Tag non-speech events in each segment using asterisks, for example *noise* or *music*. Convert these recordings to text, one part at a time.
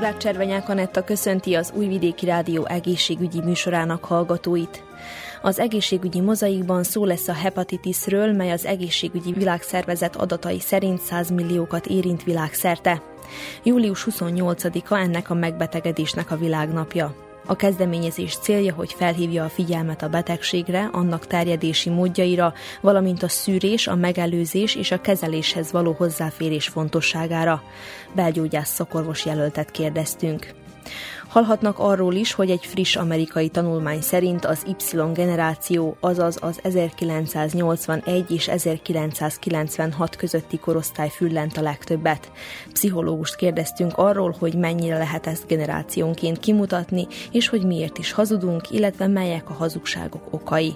Zórák Cservenyák Anetta köszönti az Újvidéki Rádió egészségügyi műsorának hallgatóit. Az egészségügyi mozaikban szó lesz a hepatitisről, mely az egészségügyi világszervezet adatai szerint 100 milliókat érint világszerte. Július 28-a ennek a megbetegedésnek a világnapja. A kezdeményezés célja, hogy felhívja a figyelmet a betegségre, annak terjedési módjaira, valamint a szűrés, a megelőzés és a kezeléshez való hozzáférés fontosságára. Belgyógyász szakorvos jelöltet kérdeztünk. Hallhatnak arról is, hogy egy friss amerikai tanulmány szerint az Y generáció, azaz az 1981 és 1996 közötti korosztály füllent a legtöbbet. Pszichológust kérdeztünk arról, hogy mennyire lehet ezt generációnként kimutatni, és hogy miért is hazudunk, illetve melyek a hazugságok okai.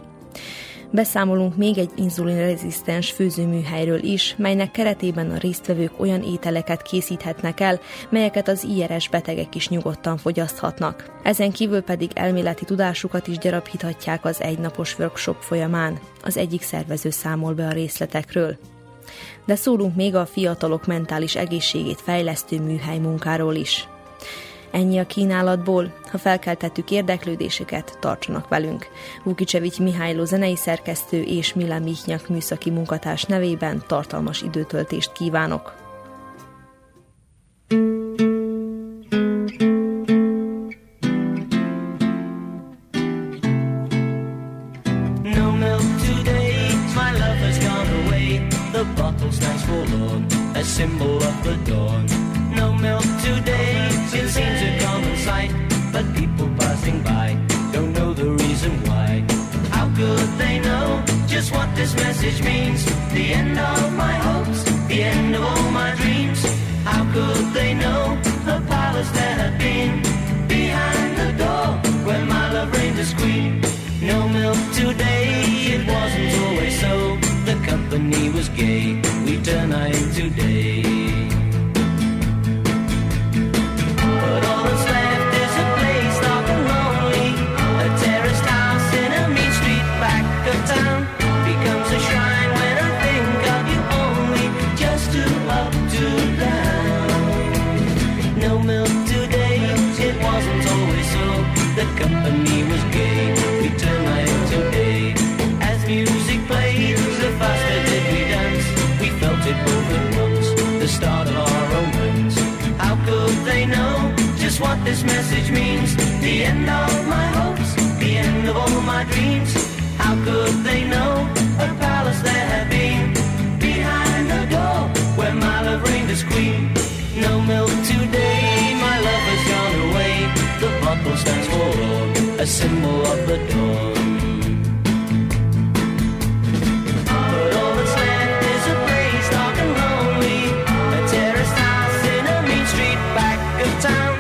Beszámolunk még egy inzulinrezisztens főzőműhelyről is, melynek keretében a résztvevők olyan ételeket készíthetnek el, melyeket az IRS betegek is nyugodtan fogyaszthatnak. Ezen kívül pedig elméleti tudásukat is gyarapíthatják az egynapos workshop folyamán. Az egyik szervező számol be a részletekről. De szólunk még a fiatalok mentális egészségét fejlesztő műhely munkáról is. Ennyi a kínálatból, ha felkeltettük érdeklődéseket, tartsanak velünk. Vukicevics Mihályló zenei szerkesztő és Mila Michnyak műszaki munkatárs nevében tartalmas időtöltést kívánok. symbol of the dawn. This message means? The end of my hopes, the end of all my dreams. How could they know the palace that had been behind the door where my love reigned as queen? No milk today, it wasn't always so. The company was gay, a symbol of town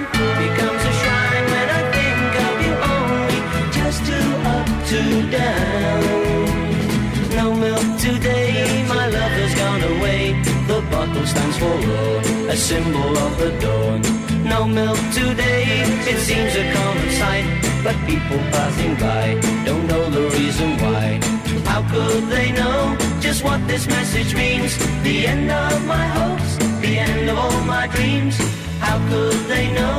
becomes a shrine when I think I'll only Just too up to down. No milk today, my love has gone away. the dawn. stands for law, a symbol of the dawn. No milk today, it seems a common sight, but people passing by don't know the reason why. How could they know just what this message means? The end of my hopes, the end of all my dreams. How could they know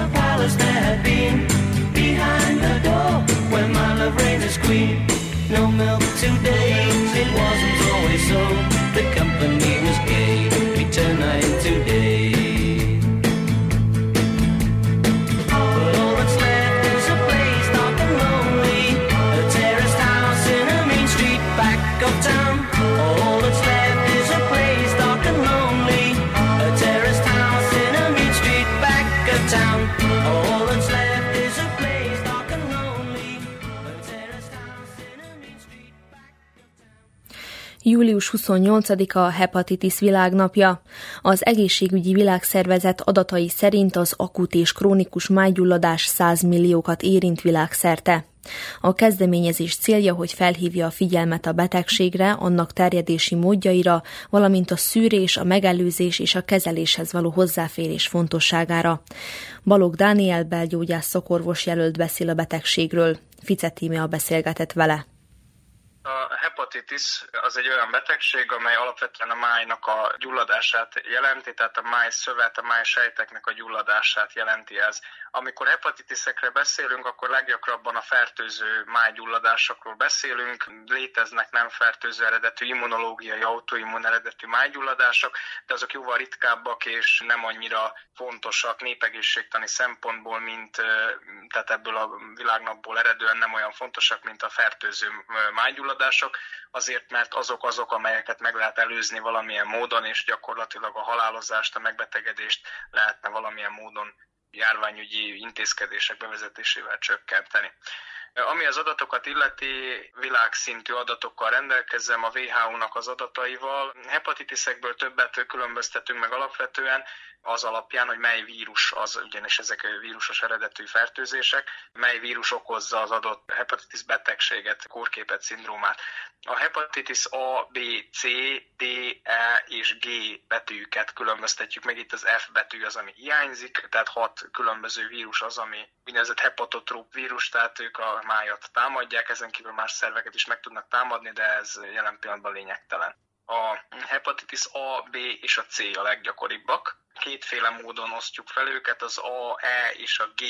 a palace there had been behind the door where my love reigns as queen? No milk today, it wasn't always so. The company was gay tonight today. But Július 28-a a hepatitis világnapja. Az egészségügyi világszervezet adatai szerint az akut és krónikus májgyulladás 100 milliókat érint világszerte. A kezdeményezés célja, hogy felhívja a figyelmet a betegségre, annak terjedési módjaira, valamint a szűrés, a megelőzés és a kezeléshez való hozzáférés fontosságára. Balog Dániel belgyógyász szakorvos jelölt beszél a betegségről. Fice Tímea beszélgetett vele. A hepatitis az egy olyan betegség, amely alapvetően a májnak a gyulladását jelenti, tehát a máj szövet, a máj sejteknek a gyulladását jelenti ez. Amikor hepatitisekre beszélünk, akkor leggyakrabban a fertőző májgyulladásokról beszélünk. Léteznek nem fertőző eredetű immunológiai, autoimmun eredetű májgyulladások, de azok jóval ritkábbak és nem annyira fontosak népegészségtani szempontból, mint tehát ebből a világnapból eredően nem olyan fontosak, mint a fertőző májgyulladások, azért mert azok azok, amelyeket meg lehet előzni valamilyen módon, és gyakorlatilag a halálozást, a megbetegedést lehetne valamilyen módon járványügyi intézkedések bevezetésével csökkenteni. Ami az adatokat illeti, világszintű adatokkal rendelkezem, a WHO-nak az adataival. Hepatitisekből többet különböztetünk meg alapvetően, az alapján, hogy mely vírus az, ugyanis ezek vírusos eredetű fertőzések, mely vírus okozza az adott hepatitis betegséget, kórképet, szindrómát. A hepatitis A, B, C, D, E és G betűket különböztetjük meg, itt az F betű az, ami hiányzik, tehát hat különböző vírus az, ami úgynevezett hepatotróp vírus, tehát ők a májat támadják, ezen kívül más szerveket is meg tudnak támadni, de ez jelen pillanatban lényegtelen. A hepatitis A, B és a C a leggyakoribbak. Kétféle módon osztjuk fel őket, az A, E és a G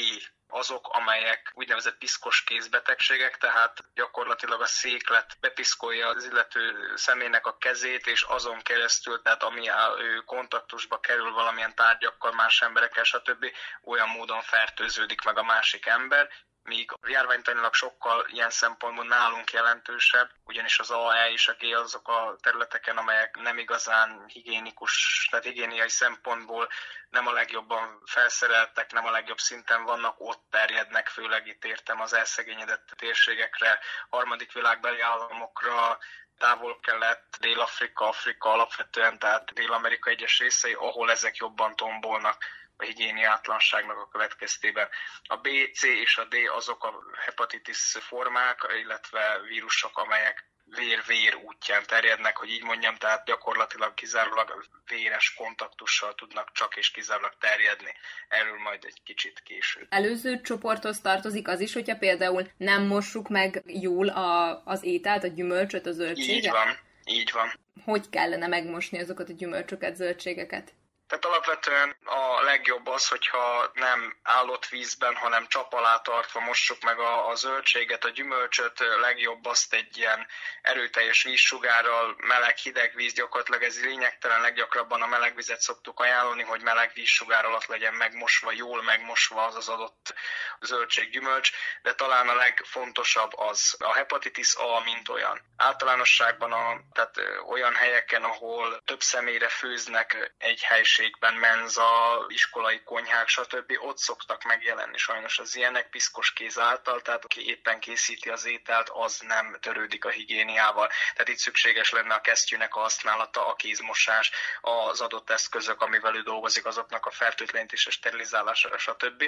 azok, amelyek úgynevezett piszkos kézbetegségek, tehát gyakorlatilag a széklet bepiszkolja az illető személynek a kezét, és azon keresztül, tehát ami ő kontaktusba kerül valamilyen tárgyakkal, más emberekkel, stb. olyan módon fertőződik meg a másik ember, míg járványtanilag sokkal ilyen szempontból nálunk jelentősebb, ugyanis az AE és a G azok a területeken, amelyek nem igazán higiénikus, tehát higiéniai szempontból nem a legjobban felszereltek, nem a legjobb szinten vannak, ott terjednek, főleg itt értem az elszegényedett térségekre, harmadik világbeli államokra, távol-kelet, Dél-Afrika, Afrika alapvetően, tehát Dél-Amerika egyes részei, ahol ezek jobban tombolnak a higiéniátlanságnak a következtében. A B, C és a D azok a hepatitis formák, illetve vírusok, amelyek vér-vér útján terjednek, hogy így mondjam, tehát gyakorlatilag kizárólag véres kontaktussal tudnak csak és kizárólag terjedni. Erről majd egy kicsit később. Előző csoporthoz tartozik az is, hogyha például nem mossuk meg jól a, az ételt, a gyümölcsöt, a zöldséget? Így van, így van. Hogy kellene megmosni azokat a gyümölcsöket, zöldségeket? Tehát alapvetően a legjobb az, hogyha nem állott vízben, hanem csap alá tartva mossuk meg a, a zöldséget, a gyümölcsöt, legjobb azt egy ilyen erőteljes vízsugárral, meleg, hideg víz, gyakorlatilag ez lényegtelen, leggyakrabban a meleg vizet szoktuk ajánlani, hogy meleg vízsugár alatt legyen megmosva, jól megmosva az az adott zöldség, gyümölcs, de talán a legfontosabb az a hepatitis A, mint olyan. Általánosságban a, tehát olyan helyeken, ahol több személyre főznek egy helység, közösségben, menza, iskolai konyhák, stb. ott szoktak megjelenni sajnos az ilyenek piszkos kéz által, tehát aki éppen készíti az ételt, az nem törődik a higiéniával. Tehát itt szükséges lenne a kesztyűnek a használata, a kézmosás, az adott eszközök, amivel ő dolgozik, azoknak a fertőtlenítése, sterilizálása, stb.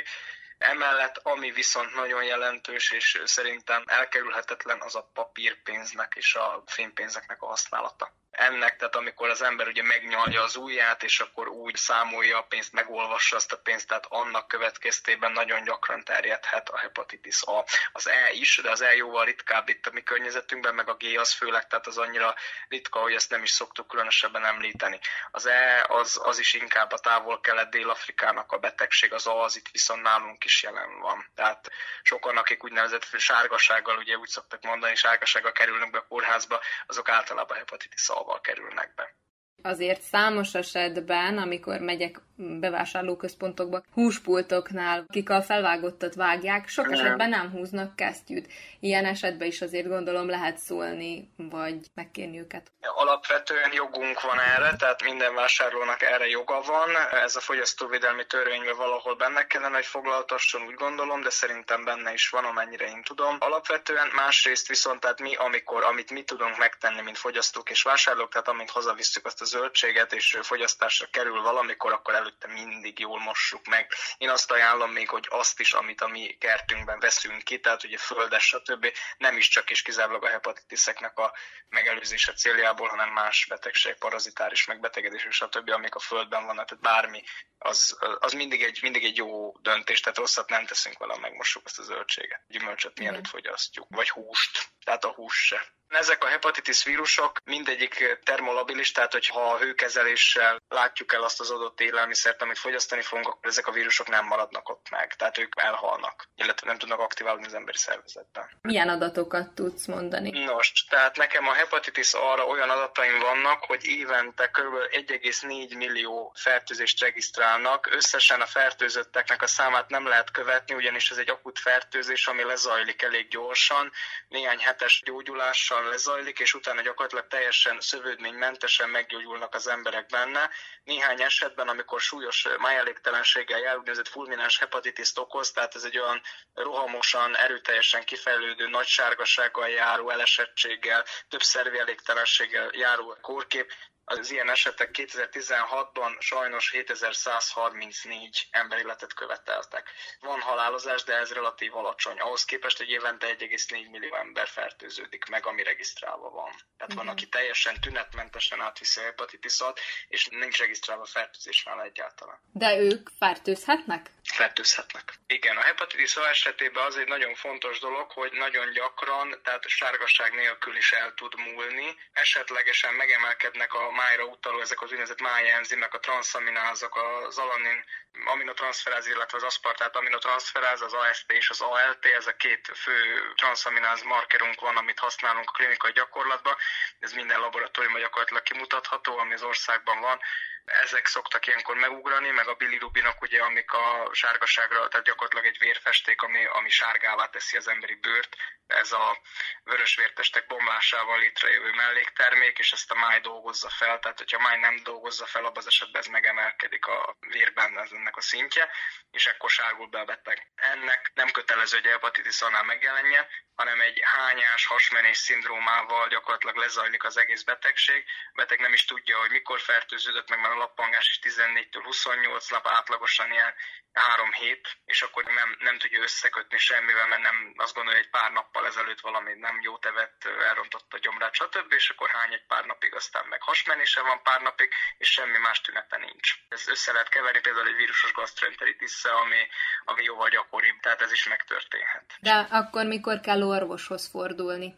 Emellett, ami viszont nagyon jelentős, és szerintem elkerülhetetlen, az a papírpénznek és a fénypénzeknek a használata ennek, tehát amikor az ember ugye megnyalja az ujját, és akkor úgy számolja a pénzt, megolvassa azt a pénzt, tehát annak következtében nagyon gyakran terjedhet a hepatitis A. Az E is, de az E jóval ritkább itt a mi környezetünkben, meg a G az főleg, tehát az annyira ritka, hogy ezt nem is szoktuk különösebben említeni. Az E az, az is inkább a távol-kelet Dél-Afrikának a betegség, az A az itt viszont nálunk is jelen van. Tehát sokan, akik úgynevezett sárgasággal, ugye úgy szoktak mondani, sárgasággal kerülnek be a kórházba, azok általában hepatitis A kerülnek be. Azért számos esetben, amikor megyek bevásárlóközpontokba, húspultoknál, akik a felvágottat vágják, sok esetben nem húznak kesztyűt. Ilyen esetben is azért gondolom lehet szólni, vagy megkérni őket. Alapvetően jogunk van erre, tehát minden vásárlónak erre joga van. Ez a fogyasztóvédelmi törvényben valahol benne kellene, hogy foglaltasson, úgy gondolom, de szerintem benne is van, amennyire én tudom. Alapvetően másrészt viszont, tehát mi, amikor, amit mi tudunk megtenni, mint fogyasztók és vásárlók, tehát amint hazavisszük azt a zöldséget, és fogyasztásra kerül valamikor, akkor előtte mindig jól mossuk meg. Én azt ajánlom még, hogy azt is, amit a mi kertünkben veszünk ki, tehát ugye földes, stb. nem is csak és kizárólag a hepatitiszeknek a megelőzése céljából, hanem más betegség, parazitáris megbetegedés, stb., amik a földben vannak, tehát bármi, az, az mindig, egy, mindig egy jó döntés, tehát rosszat nem teszünk vele, megmossuk ezt a zöldséget. Gyümölcsöt mielőtt fogyasztjuk, vagy húst, tehát a hús se. Ezek a hepatitis vírusok mindegyik termolabilis, tehát hogyha a hőkezeléssel látjuk el azt az adott élelmiszert, amit fogyasztani fogunk, akkor ezek a vírusok nem maradnak ott meg, tehát ők elhalnak, illetve nem tudnak aktiválni az emberi szervezetben. Milyen adatokat tudsz mondani? Nos, tehát nekem a hepatitis arra olyan adataim vannak, hogy évente kb. 1,4 millió fertőzést regisztrálnak. Összesen a fertőzötteknek a számát nem lehet követni, ugyanis ez egy akut fertőzés, ami lezajlik elég gyorsan, néhány hetes gyógyulással lezajlik, és utána gyakorlatilag teljesen szövődménymentesen meggyógyulnak az emberek benne. Néhány esetben, amikor súlyos májelégtelenséggel jár, úgynevezett fulmináns hepatitis okoz, tehát ez egy olyan rohamosan, erőteljesen kifejlődő, nagy sárgasággal járó elesettséggel, több szervi elégtelenséggel járó kórkép, az ilyen esetek 2016-ban sajnos 7134 emberéletet követeltek. Van halálozás, de ez relatív alacsony. Ahhoz képest, hogy évente 1,4 millió ember fertőződik meg, ami regisztrálva van. Tehát uh-huh. van, aki teljesen tünetmentesen átviszi a hepatitisat, és nincs regisztrálva fertőzés nála egyáltalán. De ők fertőzhetnek? Fertőzhetnek. Igen, a hepatitis A esetében az egy nagyon fontos dolog, hogy nagyon gyakran, tehát sárgasság nélkül is el tud múlni. Esetlegesen megemelkednek a májra utaló ezek az úgynevezett májenzimek, a transzaminázok, az alanin aminotranszferáz, illetve az aszpartát aminotranszferáz, az AST és az ALT, ez a két fő transzamináz markerunk van, amit használunk a klinikai gyakorlatban. Ez minden laboratóriumban gyakorlatilag kimutatható, ami az országban van ezek szoktak ilyenkor megugrani, meg a bilirubinok, ugye, amik a sárgaságra, tehát gyakorlatilag egy vérfesték, ami, ami sárgává teszi az emberi bőrt. Ez a vörös vértestek bomlásával létrejövő melléktermék, és ezt a máj dolgozza fel, tehát hogyha máj nem dolgozza fel, abban az esetben ez megemelkedik a vérben ez ennek a szintje, és ekkor sárgul be a beteg. Ennek nem kötelező, hogy hepatitis annál megjelenjen, hanem egy hányás, hasmenés szindrómával gyakorlatilag lezajlik az egész betegség. A beteg nem is tudja, hogy mikor fertőződött meg, mert a lappangás is 14-től 28 nap, átlagosan ilyen három hét, és akkor nem, nem tudja összekötni semmivel, mert nem azt gondolja, hogy pár nappal ezelőtt valami nem jó tevet, elrontott a gyomrát, stb. És akkor hány egy pár napig, aztán meg hasmenése van pár napig, és semmi más tünete nincs. Ez össze lehet keverni például egy vírusos gastroenteritis ami, ami jóval gyakoribb, tehát ez is megtörténhet. De akkor mikor kell orvoshoz fordulni?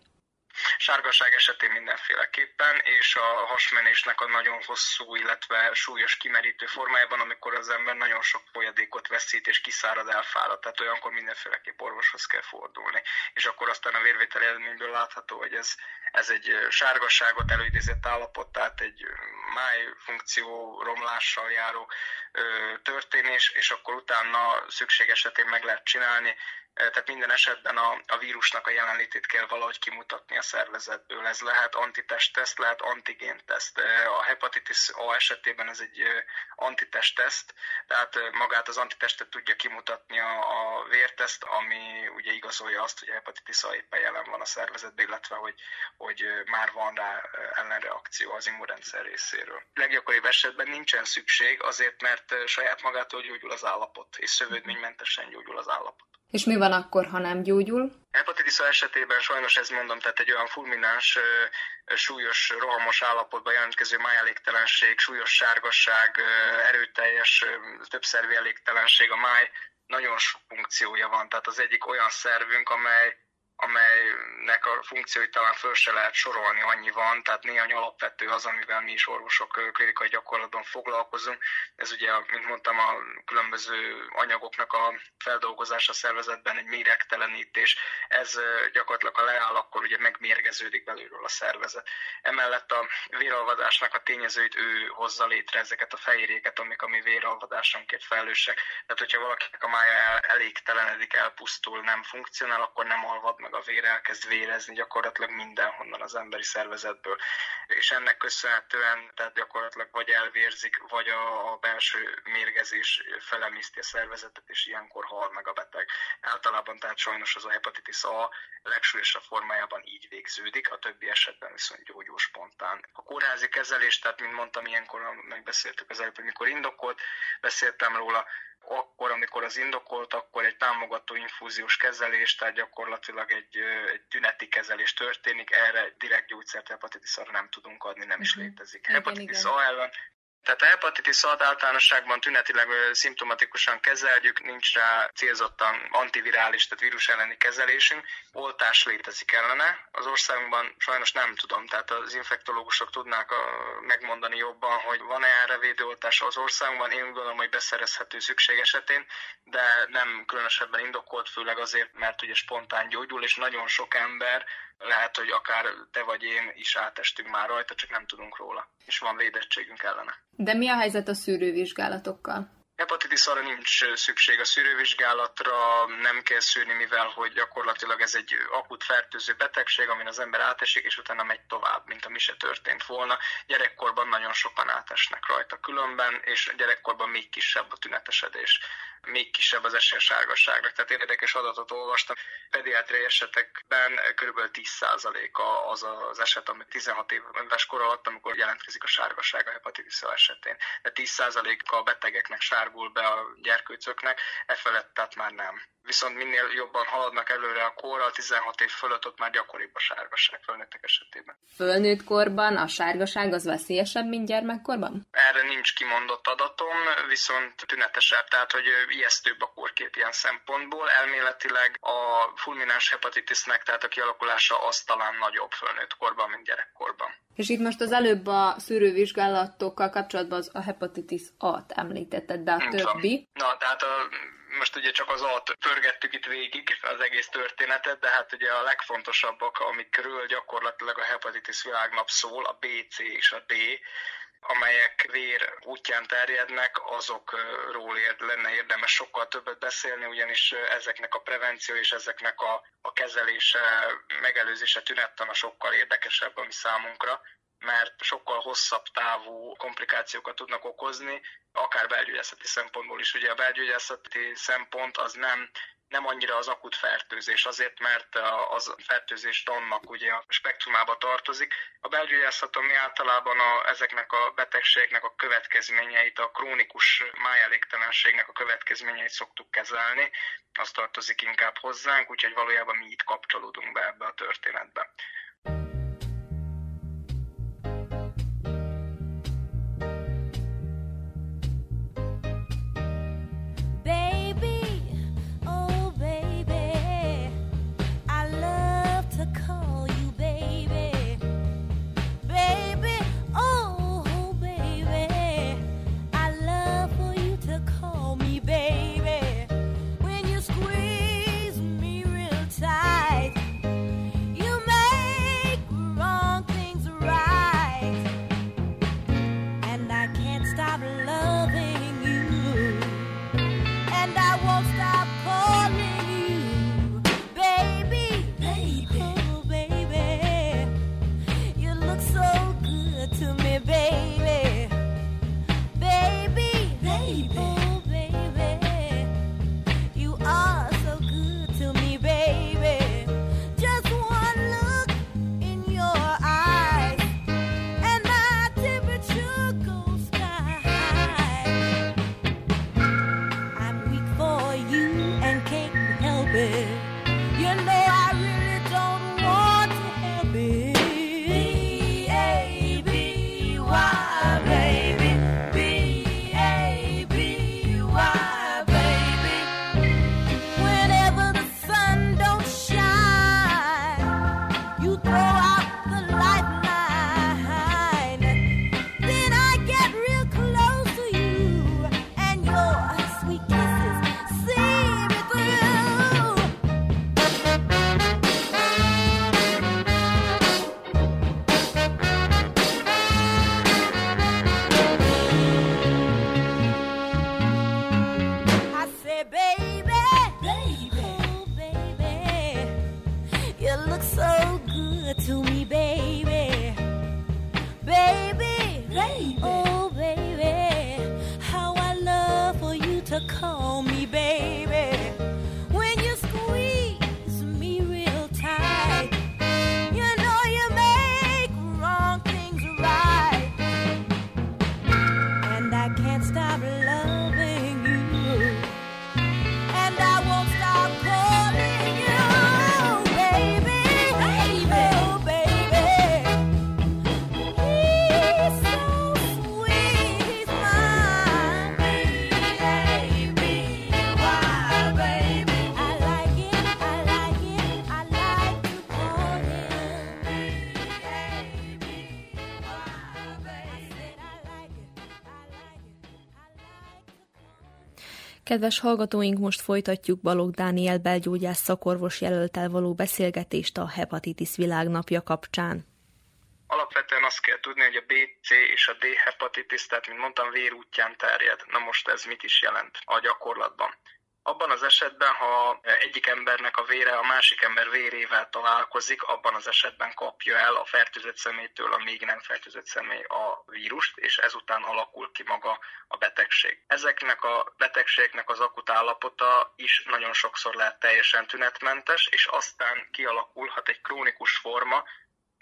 Sárgaság esetén mindenféleképpen, és a hasmenésnek a nagyon hosszú, illetve súlyos kimerítő formájában, amikor az ember nagyon sok folyadékot veszít és kiszárad, elfárad, tehát olyankor mindenféleképp orvoshoz kell fordulni. És akkor aztán a vérvétel eredményből látható, hogy ez, ez egy sárgasságot előidézett állapot, tehát egy máj funkció romlással járó történés, és akkor utána szükség esetén meg lehet csinálni tehát minden esetben a, a vírusnak a jelenlétét kell valahogy kimutatni a szervezetből. Ez lehet antitestteszt, lehet antigénteszt. A hepatitis A esetében ez egy antitestteszt, tehát magát az antitestet tudja kimutatni a, a vérteszt, ami ugye igazolja azt, hogy a hepatitis A éppen jelen van a szervezetben, illetve hogy, hogy már van rá ellenreakció az immunrendszer részéről. Leggyakoribb esetben nincsen szükség, azért mert saját magától gyógyul az állapot, és szövődménymentesen gyógyul az állapot. És mi van akkor, ha nem gyógyul? Hepatitis esetében sajnos ez mondom, tehát egy olyan fulmináns, súlyos, rohamos állapotban jelentkező májelégtelenség, súlyos sárgasság, erőteljes, többszervi elégtelenség a máj, nagyon sok funkciója van. Tehát az egyik olyan szervünk, amely amelynek a funkcióit talán föl se lehet sorolni, annyi van, tehát néhány alapvető az, amivel mi is orvosok klinikai gyakorlatban foglalkozunk. Ez ugye, mint mondtam, a különböző anyagoknak a feldolgozása szervezetben egy méregtelenítés, ez gyakorlatilag a leáll, akkor ugye megmérgeződik belülről a szervezet. Emellett a véralvadásnak a tényezőit ő hozza létre ezeket a fehérjéket, amik a mi véralvadásunkért felelősek. Tehát, hogyha valakinek a mája elégtelenedik, elpusztul, nem funkcionál, akkor nem alvad meg a vér, elkezd vérezni gyakorlatilag mindenhonnan az emberi szervezetből. És ennek köszönhetően tehát gyakorlatilag vagy elvérzik, vagy a, a belső mérgezés felemészti a szervezetet, és ilyenkor hal meg a beteg. Általában tehát sajnos az a hepatitis A legsúlyosabb formájában így végződik, a többi esetben viszont gyógyul spontán. A kórházi kezelés, tehát mint mondtam, ilyenkor megbeszéltük az előbb, hogy mikor indokolt, beszéltem róla, akkor, amikor az indokolt, akkor egy támogató infúziós kezelés, tehát gyakorlatilag egy, egy tüneti kezelés történik, erre direkt gyógyszert hepatitis nem tudunk adni, nem is mhm. létezik. Hepatitis A ellen tehát a hepatitis A általánosságban tünetileg szimptomatikusan kezeljük, nincs rá célzottan antivirális, tehát vírus elleni kezelésünk. Oltás létezik ellene. Az országunkban sajnos nem tudom, tehát az infektológusok tudnák megmondani jobban, hogy van-e erre védőoltás az országunkban. Én gondolom, hogy beszerezhető szükség esetén, de nem különösebben indokolt, főleg azért, mert ugye spontán gyógyul, és nagyon sok ember lehet, hogy akár te vagy én is átestünk már rajta, csak nem tudunk róla, és van védettségünk ellene. De mi a helyzet a szűrővizsgálatokkal? Hepatitis arra nincs szükség a szűrővizsgálatra, nem kell szűrni, mivel hogy gyakorlatilag ez egy akut fertőző betegség, amin az ember átesik, és utána megy tovább, mint ami se történt volna. Gyerekkorban nagyon sokan átesnek rajta különben, és gyerekkorban még kisebb a tünetesedés még kisebb az esély sárgasságra. Tehát érdekes adatot olvastam. Pediátriai esetekben kb. 10%-a az az eset, ami 16 éves kor alatt, amikor jelentkezik a sárgasság a hepatitis esetén. De 10%-a a betegeknek sárgul be a gyerkőcöknek, e felett tehát már nem viszont minél jobban haladnak előre a korral, 16 év fölött ott már gyakoribb a sárgaság felnőttek esetében. Fölnőtt korban a sárgaság az veszélyesebb, mint gyermekkorban? Erre nincs kimondott adatom, viszont tünetesebb, tehát hogy ijesztőbb a korkép ilyen szempontból. Elméletileg a fulmináns hepatitisnek, tehát a kialakulása az talán nagyobb fölnőtt korban, mint gyerekkorban. És itt most az előbb a szűrővizsgálatokkal kapcsolatban az a hepatitis A-t említetted, de a többi? Na, tehát a most ugye csak az alt pörgettük itt végig az egész történetet, de hát ugye a legfontosabbak, amikről gyakorlatilag a hepatitis világnap szól, a B, C és a D, amelyek vér útján terjednek, azokról ér, lenne érdemes sokkal többet beszélni, ugyanis ezeknek a prevenció és ezeknek a, a kezelése, megelőzése tünettana sokkal érdekesebb a mi számunkra mert sokkal hosszabb távú komplikációkat tudnak okozni, akár belgyógyászati szempontból is. Ugye a belgyógyászati szempont az nem nem annyira az akut fertőzés, azért, mert az fertőzés annak ugye a spektrumába tartozik. A belgyógyászat, ami általában a, ezeknek a betegségnek a következményeit, a krónikus májelégtelenségnek a következményeit szoktuk kezelni, az tartozik inkább hozzánk, úgyhogy valójában mi itt kapcsolódunk be ebbe a történetbe. Kedves hallgatóink, most folytatjuk Balog Dániel belgyógyász szakorvos jelöltel való beszélgetést a hepatitis világnapja kapcsán. Alapvetően azt kell tudni, hogy a B, C és a D hepatitis, tehát mint mondtam, vérútján terjed. Na most ez mit is jelent a gyakorlatban? Abban az esetben, ha egyik embernek a vére a másik ember vérével találkozik, abban az esetben kapja el a fertőzött személytől a még nem fertőzött személy a vírust, és ezután alakul ki maga a betegség. Ezeknek a betegségeknek az akut állapota is nagyon sokszor lehet teljesen tünetmentes, és aztán kialakulhat egy krónikus forma,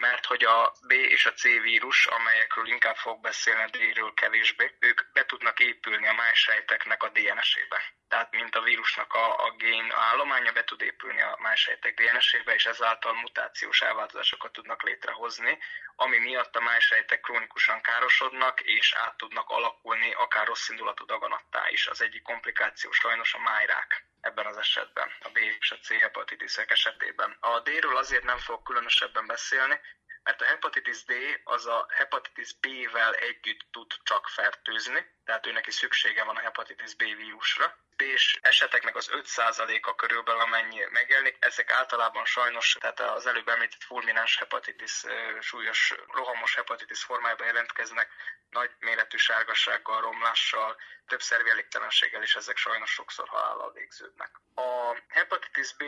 mert hogy a B és a C vírus, amelyekről inkább fog beszélni D-ről kevésbé, ők be tudnak épülni a májsejteknek a DNS-ébe. Tehát mint a vírusnak a, a gén állománya be tud épülni a májsejtek DNS-ébe, és ezáltal mutációs elváltozásokat tudnak létrehozni, ami miatt a májsejtek krónikusan károsodnak, és át tudnak alakulni akár rossz indulatú daganattá is. Az egyik komplikáció sajnos a májrák ebben az esetben, a B és a C hepatitisek esetében. A D-ről azért nem fog különösebben beszélni, mert a hepatitis D az a hepatitis B-vel együtt tud csak fertőzni, tehát őnek is szüksége van a hepatitis B vírusra. B-s eseteknek az 5%-a körülbelül amennyi megjelenik, ezek általában sajnos, tehát az előbb említett fulmináns hepatitis, súlyos rohamos hepatitis formájában jelentkeznek, nagy méretű sárgassággal, romlással, több szervélégtelenséggel is ezek sajnos sokszor halállal végződnek. A hepatitis B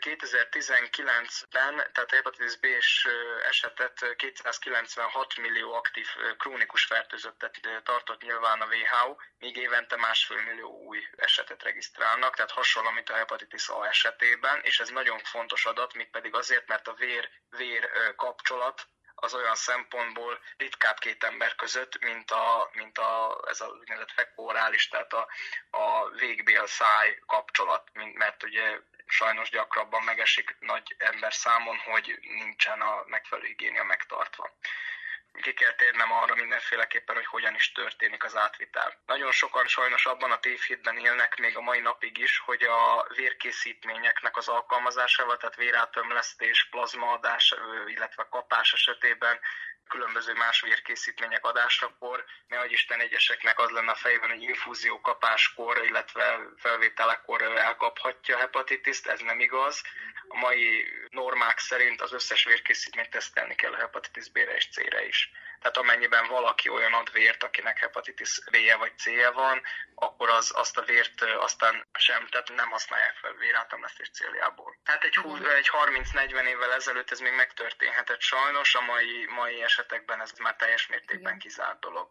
2019-ben, tehát a hepatitis B-s esetet 296 millió aktív krónikus fertőzöttet tartott nyilván a WHO, míg évente másfél millió új esetet regisztrálnak, tehát hasonló, mint a hepatitis A esetében, és ez nagyon fontos adat, mégpedig azért, mert a vér-vér kapcsolat az olyan szempontból ritkább két ember között, mint, a, mint a, ez a úgynevezett fekorális, tehát a, a végbél-száj kapcsolat, mert ugye sajnos gyakrabban megesik nagy ember számon, hogy nincsen a megfelelő igénia megtartva ki kell térnem arra mindenféleképpen, hogy hogyan is történik az átvitel. Nagyon sokan sajnos abban a tévhitben élnek még a mai napig is, hogy a vérkészítményeknek az alkalmazásával, tehát vérátömlesztés, plazmaadás, illetve kapás esetében különböző más vérkészítmények adásakor, ne Isten egyeseknek az lenne a fejében, hogy infúzió kapáskor, illetve felvételekor elkaphatja a hepatitiszt, ez nem igaz. A mai normák szerint az összes vérkészítményt tesztelni kell a hepatitis B-re és C-re is. Tehát amennyiben valaki olyan ad vért, akinek hepatitis B-je vagy C-je van, akkor az, azt a vért aztán sem, tehát nem használják fel vérátamlesztés céljából. Tehát egy, egy 30-40 évvel ezelőtt ez még megtörténhetett sajnos, a mai, mai esetekben ez már teljes mértékben kizárt dolog.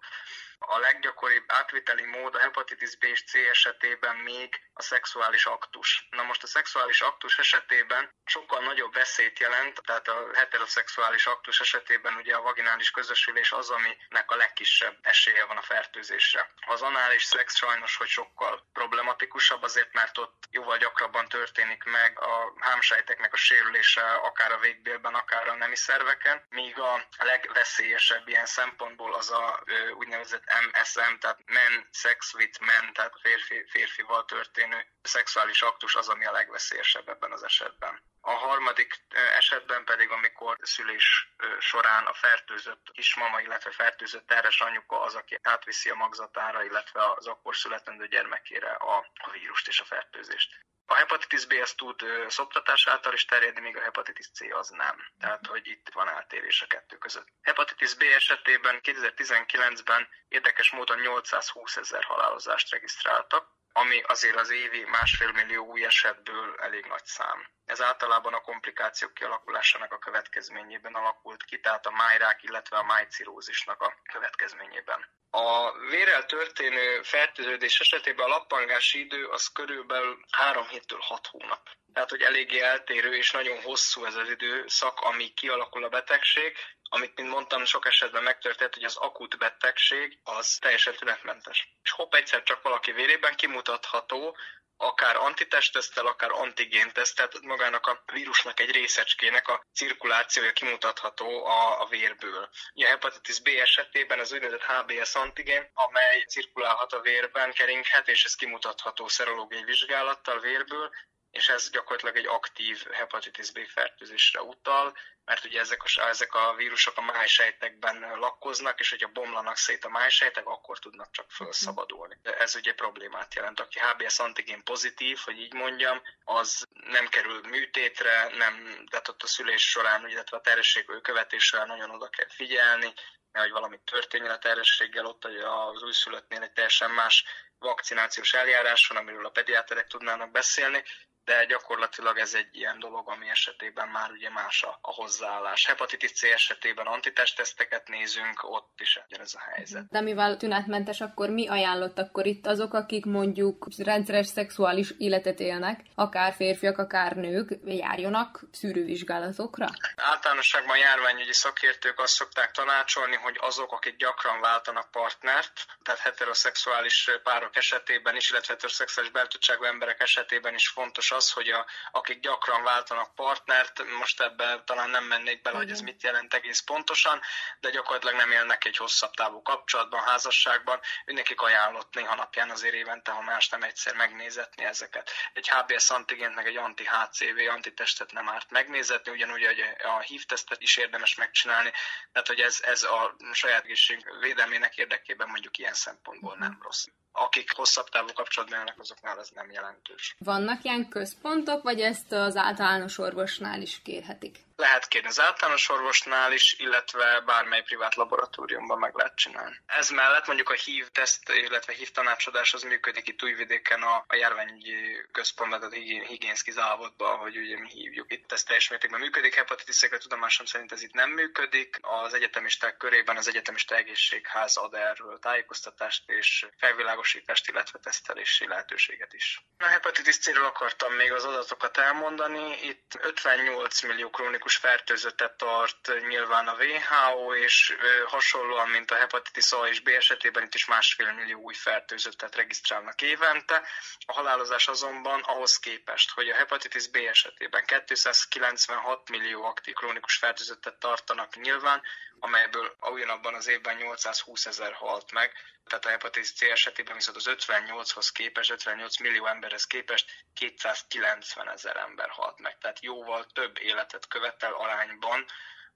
A leggyakoribb átviteli mód a hepatitis B és C esetében még a szexuális aktus. Na most a szexuális aktus esetében sokkal nagyobb veszélyt jelent, tehát a heteroszexuális aktus esetében ugye a vaginális közösülés az, aminek a legkisebb esélye van a fertőzésre. Az anális szex sajnos, hogy sokkal problematikusabb, azért mert ott jóval gyakrabban történik meg a hámsejteknek a sérülése akár a végbélben, akár a nemi szerveken, míg a legveszélyesebb ilyen szempontból az a úgynevezett MSM, tehát men sex with men, tehát férfi, férfival történő szexuális aktus az, ami a legveszélyesebb ebben az esetben. A harmadik esetben pedig, amikor szülés során a fertőzött kismama, illetve fertőzött terhes anyuka az, aki átviszi a magzatára, illetve az akkor születendő gyermekére a, vírust és a fertőzést. A hepatitis B az tud szoptatás által is terjedni, míg a hepatitis C az nem. Tehát, hogy itt van eltérés a kettő között. Hepatitis B esetében 2019-ben érdekes módon 820 ezer halálozást regisztráltak, ami azért az évi másfél millió új esetből elég nagy szám. Ez általában a komplikációk kialakulásának a következményében alakult ki, tehát a májrák, illetve a májcirózisnak a következményében. A vérrel történő fertőződés esetében a lappangási idő az körülbelül 3 héttől 6 hónap. Tehát, hogy eléggé eltérő és nagyon hosszú ez az időszak, amíg kialakul a betegség, amit, mint mondtam, sok esetben megtörtént, hogy az akut betegség az teljesen tünetmentes. És hopp, egyszer csak valaki vérében kimutatható, akár antitesttesztel, akár antigénteszt, tehát magának a vírusnak egy részecskének a cirkulációja kimutatható a, a vérből. Ugye a hepatitis B esetében az úgynevezett HBS antigén, amely cirkulálhat a vérben, keringhet, és ez kimutatható szerológiai vizsgálattal vérből, és ez gyakorlatilag egy aktív hepatitis B fertőzésre utal, mert ugye ezek a, ezek a vírusok a májsejtekben lakkoznak, és hogyha bomlanak szét a májsejtek, akkor tudnak csak felszabadulni. Ez ugye problémát jelent. Aki HBS antigén pozitív, hogy így mondjam, az nem kerül műtétre, nem, tehát ott a szülés során, illetve a terhesség követésre nagyon oda kell figyelni, hogy valami történjen a terhességgel, ott az újszülöttnél egy teljesen más vakcinációs eljárás van, amiről a pediáterek tudnának beszélni, de gyakorlatilag ez egy ilyen dolog, ami esetében már ugye más a, a hozzáállás. Hepatitis C esetében antitestteszteket nézünk, ott is ez a helyzet. De mivel tünetmentes, akkor mi ajánlott akkor itt azok, akik mondjuk rendszeres szexuális életet élnek, akár férfiak, akár nők, járjonak szűrővizsgálatokra? Általánosságban járványügyi szakértők azt szokták tanácsolni, hogy azok, akik gyakran váltanak partnert, tehát heteroszexuális párok esetében is, illetve heteroszexuális beltudtságú emberek esetében is fontos az, hogy a, akik gyakran váltanak partnert, most ebbe talán nem mennék bele, hogy ez mit jelent egész pontosan, de gyakorlatilag nem élnek egy hosszabb távú kapcsolatban, házasságban, nekik ajánlott néha napján azért évente, ha más nem egyszer megnézetni ezeket. Egy HBS antigént, meg egy anti-HCV antitestet nem árt megnézetni, ugyanúgy hogy a HIV tesztet is érdemes megcsinálni, tehát hogy ez, ez a saját egészség védelmének érdekében mondjuk ilyen szempontból nem rossz akik hosszabb távú kapcsolatban élnek, azoknál ez nem jelentős. Vannak ilyen központok, vagy ezt az általános orvosnál is kérhetik? Lehet kérni az általános orvosnál is, illetve bármely privát laboratóriumban meg lehet csinálni. Ez mellett mondjuk a HIV teszt, illetve HIV tanácsadás az működik itt Újvidéken a, a járványügyi központban, tehát a higiénszki závodban, hogy ugye mi hívjuk. Itt ez teljes mértékben működik, hepatitiszekre tudomásom szerint ez itt nem működik. Az egyetemisták körében az egyetemista egészségház ad erről tájékoztatást és felvilágosítást, illetve tesztelési lehetőséget is. A hepatitis C-ről akartam még az adatokat elmondani. Itt 58 millió krónikus krónikus fertőzöttet tart nyilván a WHO, és hasonlóan, mint a hepatitis A és B esetében itt is másfél millió új fertőzöttet regisztrálnak évente. A halálozás azonban ahhoz képest, hogy a hepatitis B esetében 296 millió aktív krónikus fertőzöttet tartanak nyilván, amelyből ugyanabban az évben 820 ezer halt meg, tehát a hepatitis C esetében viszont az 58-hoz képest, 58 millió emberhez képest 290 ezer ember halt meg. Tehát jóval több életet követel arányban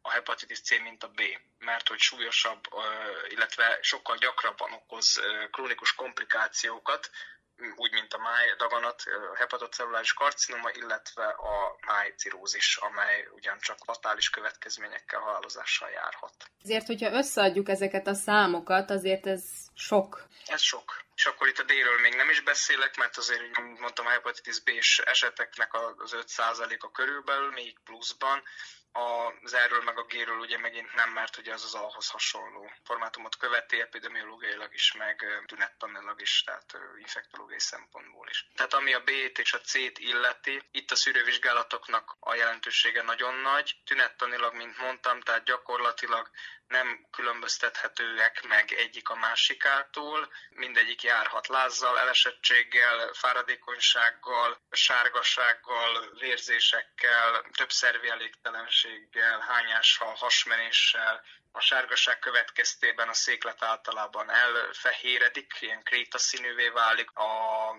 a hepatitis C, mint a B, mert hogy súlyosabb, illetve sokkal gyakrabban okoz krónikus komplikációkat, úgy, mint a máj daganat, a hepatocelluláris karcinoma, illetve a májcirózis, amely ugyancsak fatális következményekkel, halálozással járhat. Ezért, hogyha összeadjuk ezeket a számokat, azért ez sok. Ez sok. És akkor itt a D-ről még nem is beszélek, mert azért, mondtam, a hepatitis B-s eseteknek az 5%-a körülbelül, még pluszban, az erről meg a G-ről ugye megint nem, mert ugye az az ahhoz hasonló formátumot követi, epidemiológiailag is, meg tünettanilag is, tehát infektológiai szempontból is. Tehát ami a B-t és a C-t illeti, itt a szűrővizsgálatoknak a jelentősége nagyon nagy. Tünettanilag, mint mondtam, tehát gyakorlatilag nem különböztethetőek meg egyik a másikától, mindegyik járhat lázzal, elesettséggel, fáradékonysággal, sárgasággal, vérzésekkel, több szervi elégtelenséggel, hányással, hasmenéssel, a sárgaság következtében a széklet általában elfehéredik, ilyen krétaszínűvé válik, a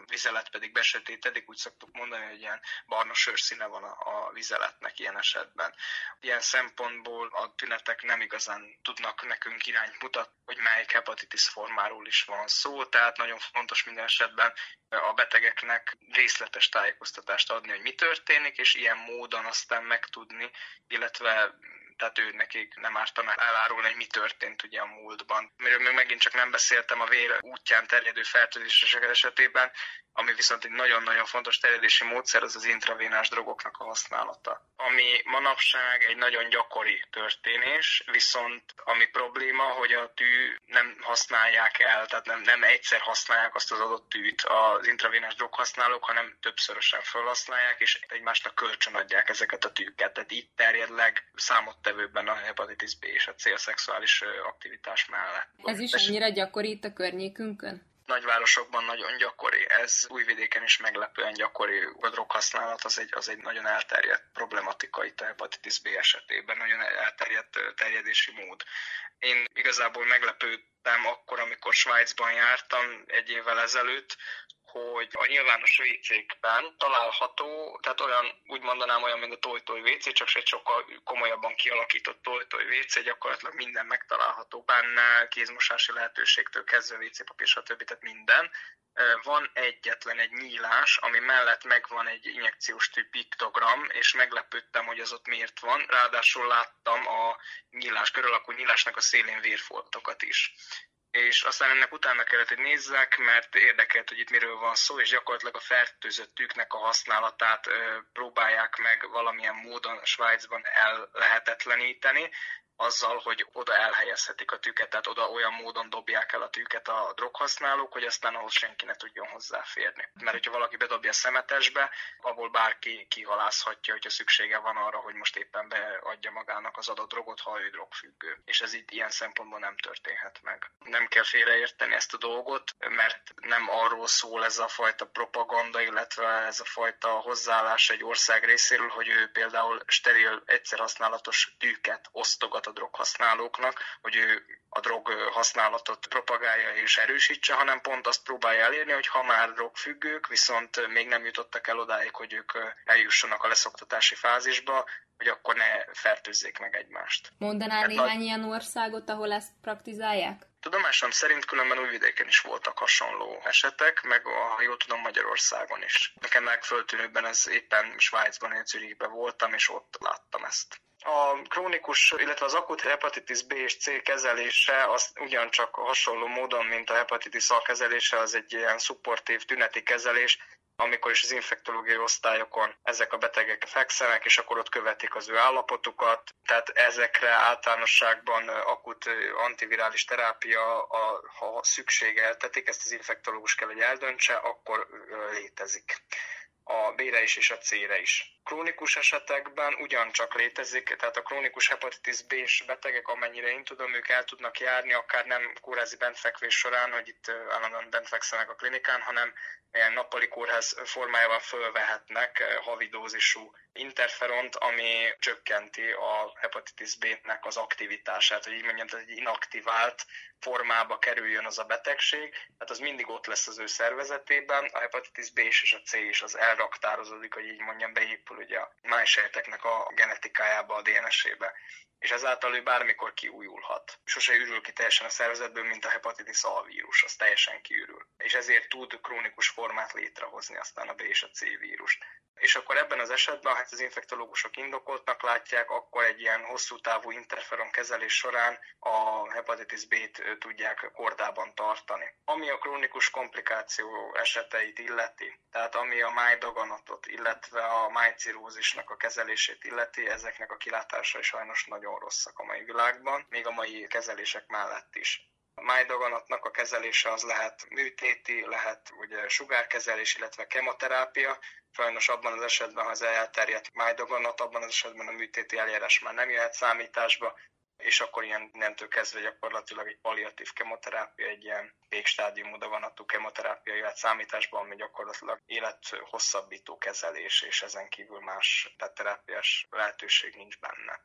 vizelet pedig besötétedik, úgy szoktuk mondani, hogy ilyen barna színe van a, a vizeletnek ilyen esetben. Ilyen szempontból a tünetek nem igazán tudnak nekünk irányt mutatni, hogy melyik hepatitis formáról is van szó, tehát nagyon fontos minden esetben a betegeknek részletes tájékoztatást adni, hogy mi történik, és ilyen módon aztán megtudni, illetve tehát ő nekik nem ártana elárulni, hogy mi történt ugye a múltban. Miről még megint csak nem beszéltem a vér útján terjedő fertőzések esetében, ami viszont egy nagyon-nagyon fontos terjedési módszer, az az intravénás drogoknak a használata. Ami manapság egy nagyon gyakori történés, viszont ami probléma, hogy a tű nem használják el, tehát nem, nem egyszer használják azt az adott tűt az intravénás droghasználók, hanem többszörösen felhasználják, és egymásnak kölcsönadják ezeket a tűket. Tehát itt terjed legszámottevőbben a hepatitis B és a célszexuális aktivitás mellett. Ez is annyira gyakori itt a környékünkön? nagyvárosokban nagyon gyakori. Ez újvidéken is meglepően gyakori. A droghasználat az egy, az egy nagyon elterjedt problematika itt a hepatitis B esetében, nagyon elterjedt terjedési mód. Én igazából meglepődtem akkor, amikor Svájcban jártam egy évvel ezelőtt, hogy a nyilvános WC-kben található, tehát olyan, úgy mondanám olyan, mint a Toy-Toy WC, csak egy sokkal komolyabban kialakított Toy-Toy WC, gyakorlatilag minden megtalálható benne, kézmosási lehetőségtől kezdve WC-papír, stb. tehát minden. Van egyetlen egy nyílás, ami mellett megvan egy injekciós tű piktogram, és meglepődtem, hogy az ott miért van. Ráadásul láttam a nyílás, körülakó nyílásnak a szélén vérfoltokat is és aztán ennek utána kellett, hogy nézzek, mert érdekelt, hogy itt miről van szó, és gyakorlatilag a fertőzött tűknek a használatát próbálják meg valamilyen módon Svájcban el lehetetleníteni, azzal, hogy oda elhelyezhetik a tüket, tehát oda olyan módon dobják el a tüket a droghasználók, hogy aztán ahhoz senki ne tudjon hozzáférni. Mert hogyha valaki bedobja szemetesbe, abból bárki kihalászhatja, hogyha szüksége van arra, hogy most éppen beadja magának az adott drogot, ha ő drogfüggő. És ez itt ilyen szempontból nem történhet meg. Nem kell félreérteni ezt a dolgot, mert nem arról szól ez a fajta propaganda, illetve ez a fajta hozzáállás egy ország részéről, hogy ő például steril, egyszer használatos tűket osztogat a droghasználóknak, hogy ő a drog használatot propagálja és erősítse, hanem pont azt próbálja elérni, hogy ha már drogfüggők, viszont még nem jutottak el odáig, hogy ők eljussanak a leszoktatási fázisba, hogy akkor ne fertőzzék meg egymást. Mondanál Mert néhány ilyen országot, ahol ezt praktizálják? Tudomásom szerint különben újvidéken is voltak hasonló esetek, meg ha jól tudom Magyarországon is. Nekem megföltűnőben ez éppen Svájcban, én Zürichben voltam, és ott láttam ezt. A krónikus, illetve az akut hepatitis B és C kezelése az ugyancsak hasonló módon, mint a hepatitis A kezelése, az egy ilyen szupportív tüneti kezelés, amikor is az infektológiai osztályokon ezek a betegek fekszenek, és akkor ott követik az ő állapotukat. Tehát ezekre általánosságban akut antivirális terápia, a, ha szükségeltetik, ezt az infektológus kell, hogy eldöntse, akkor létezik a B-re is és a C-re is. Krónikus esetekben ugyancsak létezik, tehát a krónikus hepatitis B-s betegek, amennyire én tudom, ők el tudnak járni, akár nem kórházi bentfekvés során, hogy itt állandóan bentfekszenek a klinikán, hanem ilyen nappali kórház formájában fölvehetnek havi interferont, ami csökkenti a hepatitis B-nek az aktivitását, hogy így mondjam, tehát egy inaktivált formába kerüljön az a betegség, tehát az mindig ott lesz az ő szervezetében, a hepatitis B és a C is az elraktározódik, hogy így mondjam, beépül ugye a májsejteknek a genetikájába, a DNS-ébe és ezáltal ő bármikor kiújulhat. Sose ürül ki teljesen a szervezetből, mint a hepatitis A vírus, az teljesen kiürül. És ezért tud krónikus formát létrehozni aztán a B és a C vírust és akkor ebben az esetben, ha az infektológusok indokoltnak látják, akkor egy ilyen hosszú távú interferon kezelés során a hepatitis B-t tudják kordában tartani. Ami a krónikus komplikáció eseteit illeti, tehát ami a májdaganatot, illetve a májcirózisnak a kezelését illeti, ezeknek a kilátásai sajnos nagyon rosszak a mai világban, még a mai kezelések mellett is. A májdaganatnak a kezelése az lehet műtéti, lehet ugye sugárkezelés, illetve kemoterápia. Sajnos abban az esetben, ha az elterjedt májdaganat, abban az esetben a műtéti eljárás már nem jöhet számításba, és akkor ilyen nemtől kezdve gyakorlatilag egy palliatív kemoterápia, egy ilyen végstádiumú daganatú kemoterápia jöhet számításba, ami gyakorlatilag élethosszabbító kezelés, és ezen kívül más terápiás lehetőség nincs benne.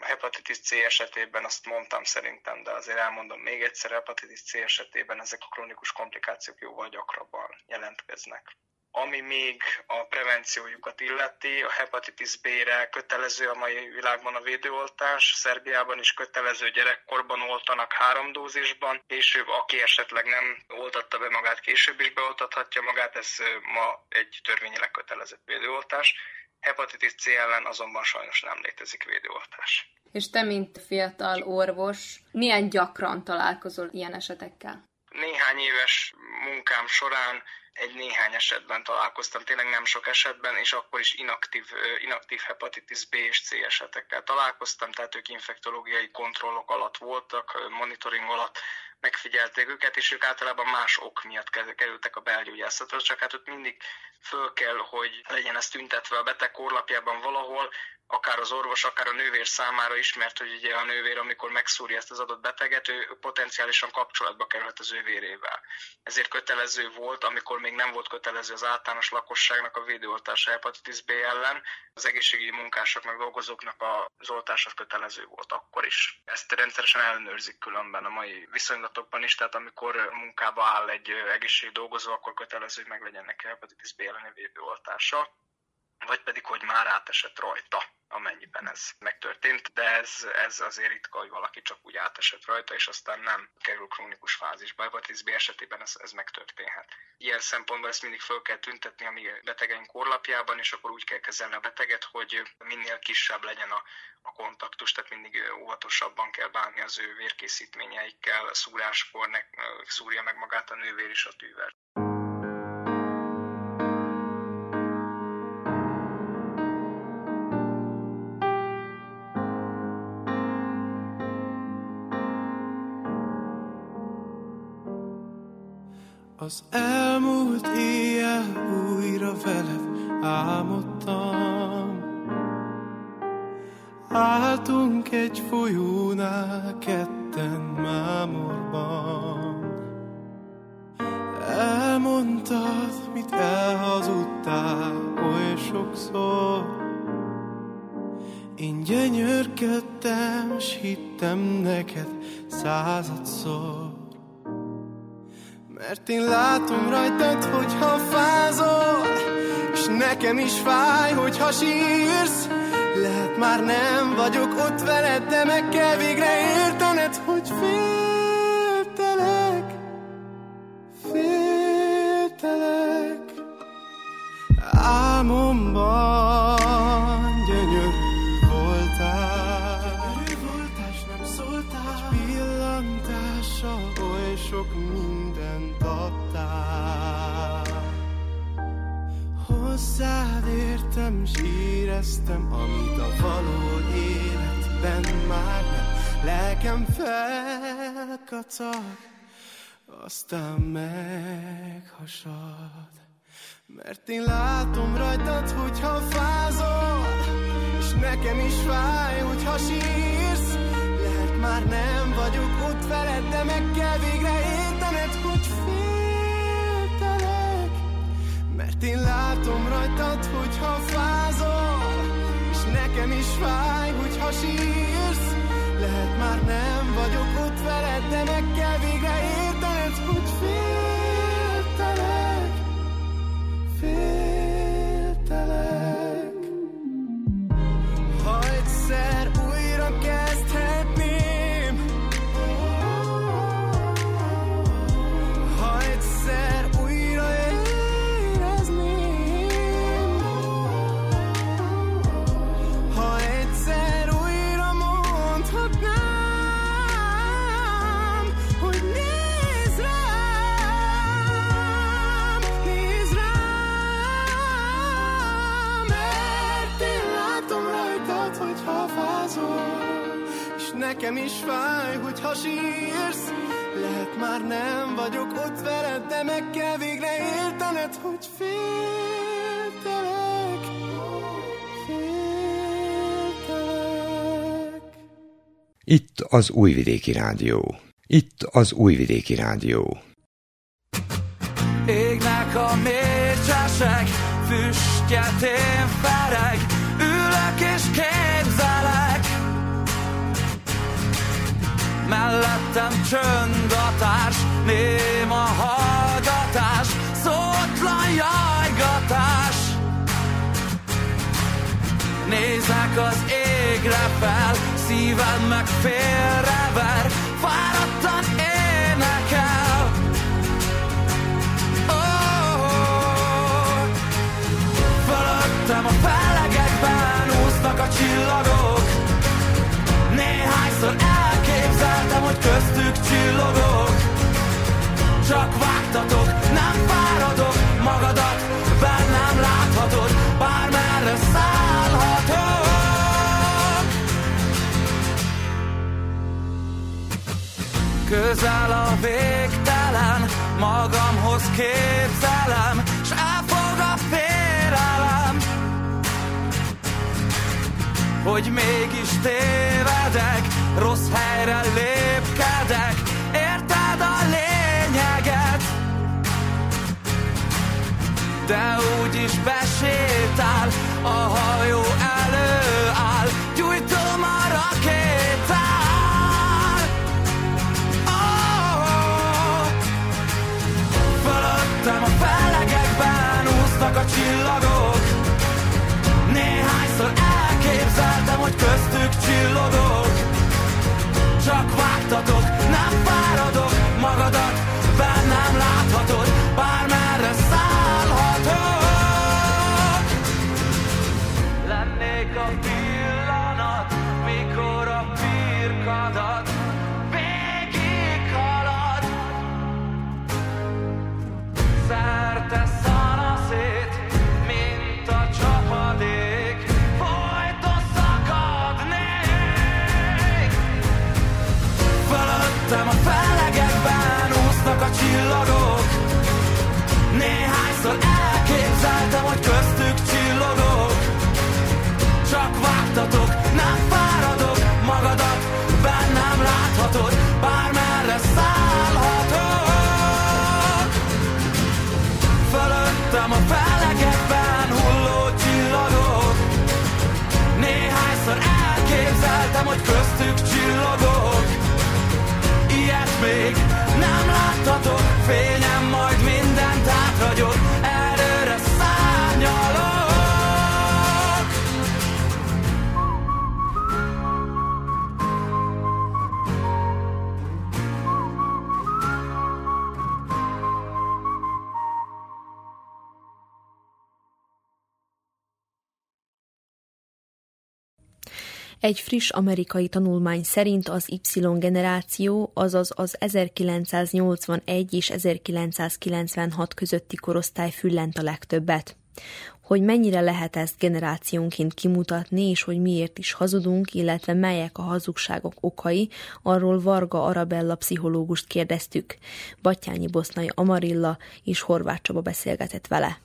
Hepatitis C esetében azt mondtam szerintem, de azért elmondom még egyszer, hepatitis C esetében ezek a krónikus komplikációk jóval gyakrabban jelentkeznek. Ami még a prevenciójukat illeti, a hepatitis B-re kötelező a mai világban a védőoltás, Szerbiában is kötelező gyerekkorban oltanak három dózisban, később aki esetleg nem oltatta be magát, később is beoltathatja magát, ez ma egy törvényileg kötelező védőoltás. Hepatitis C ellen azonban sajnos nem létezik védőoltás. És te, mint fiatal orvos, milyen gyakran találkozol ilyen esetekkel? Néhány éves munkám során egy néhány esetben találkoztam, tényleg nem sok esetben, és akkor is inaktív, inaktív hepatitis B és C esetekkel találkoztam, tehát ők infektológiai kontrollok alatt voltak, monitoring alatt megfigyelték őket, és ők általában más ok miatt kerültek a belgyógyászatra, csak hát ott mindig föl kell, hogy legyen ez tüntetve a beteg korlapjában valahol, akár az orvos, akár a nővér számára is, hogy ugye a nővér, amikor megszúrja ezt az adott beteget, ő potenciálisan kapcsolatba kerülhet az ő vérével. Ezért kötelező volt, amikor még nem volt kötelező az általános lakosságnak a védőoltása hepatitis B ellen, az egészségügyi munkásoknak, dolgozóknak az oltása kötelező volt akkor is. Ezt rendszeresen ellenőrzik különben a mai viszonylatokban is, tehát amikor munkába áll egy egészségügyi dolgozó, akkor kötelező, hogy meg legyen neki hepatitis B elleni védőoltása vagy pedig, hogy már átesett rajta, amennyiben ez megtörtént, de ez, ez azért ritka, hogy valaki csak úgy átesett rajta, és aztán nem kerül krónikus fázisba. Hepatitis B esetében ez, ez megtörténhet. Ilyen szempontból ezt mindig föl kell tüntetni a mi betegeink korlapjában, és akkor úgy kell kezelni a beteget, hogy minél kisebb legyen a, a kontaktus, tehát mindig óvatosabban kell bánni az ő vérkészítményeikkel, szúráskor ne szúrja meg magát a nővér és a tűver. Az elmúlt éjjel újra veled álmodtam. Álltunk egy folyónál ketten mámorban. Elmondtad, mit elhazudtál oly sokszor. Én gyönyörködtem, s hittem neked századszor mert én látom rajtad, hogyha fázol És nekem is fáj, hogyha sírsz. Lehet már nem vagyok ott veled De meg kell végre értened, hogy féltelek Féltelek. Álmomban Hozzád értem, s éreztem, amit a való életben már nem. Lelkem felkacag, aztán meghasad. Mert én látom rajtad, hogyha fázol És nekem is fáj, hogyha sírsz. Lehet már nem vagyok ott veled De meg kell végre értened, hogy féltelek Mert én látom rajtad, hogyha fázol És nekem is fáj, hogyha sírsz. Lehet már nem vagyok ott veled De meg kell végre értened, nekem is fáj, hogyha sírsz Lehet már nem vagyok ott veled De meg kell végre értened, hogy féltelek Féltelek Itt az Újvidéki Rádió. Itt az Újvidéki Rádió. Égnek a mécsesek, füstjet én fereg, Mellettem csöndatás, néma hallgatás, szótlan jajgatás. Nézek az égre fel, szíved meg félrever, fáradtan énekel. Oh, Fölöttem a fellegekben úsznak a csillagok Néhányszor elképzeltem, hogy köztük csillogok. Csak vágtatok, nem fáradok Magadat bennem láthatod Bármerre szállhatok. Közel a végtelen Magamhoz képzelem S elfog Hogy mégis tévedek Rossz helyre lépkedek. Érted a lényeget? De úgyis besétál A hajó előáll. Gyújtom a rakétát. Oh, Fölöttem a felegekben úsznak a csillagok hogy köztük csillogok. Csak vágtatok, nem fáradok Magadat bennem láthatod a csillagok, néhányszor elképzeltem, hogy köztük nem láttatok Fényem majd Egy friss amerikai tanulmány szerint az Y generáció, azaz az 1981 és 1996 közötti korosztály füllent a legtöbbet. Hogy mennyire lehet ezt generációnként kimutatni, és hogy miért is hazudunk, illetve melyek a hazugságok okai, arról Varga Arabella pszichológust kérdeztük. Batyányi Bosznai Amarilla és Horváth Csaba beszélgetett vele.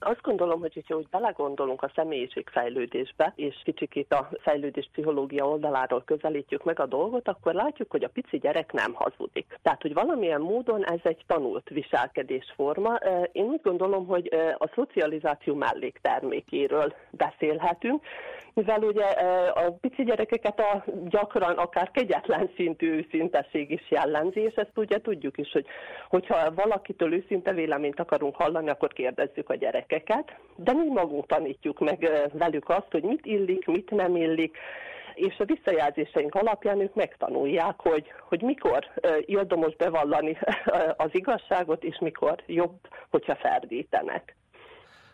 Azt gondolom, hogy hogyha úgy belegondolunk a személyiségfejlődésbe, és kicsikét a fejlődés pszichológia oldaláról közelítjük meg a dolgot, akkor látjuk, hogy a pici gyerek nem hazudik. Tehát, hogy valamilyen módon ez egy tanult viselkedésforma. Én úgy gondolom, hogy a szocializáció melléktermékéről beszélhetünk, mivel ugye a pici gyerekeket a gyakran akár kegyetlen szintű őszintesség is jellemzi, és ezt ugye tudjuk is, hogy hogyha valakitől őszinte véleményt akarunk hallani, akkor kérdezzük a gyerekeket, de mi magunk tanítjuk meg velük azt, hogy mit illik, mit nem illik, és a visszajelzéseink alapján ők megtanulják, hogy, hogy mikor érdemes bevallani az igazságot, és mikor jobb, hogyha ferdítenek.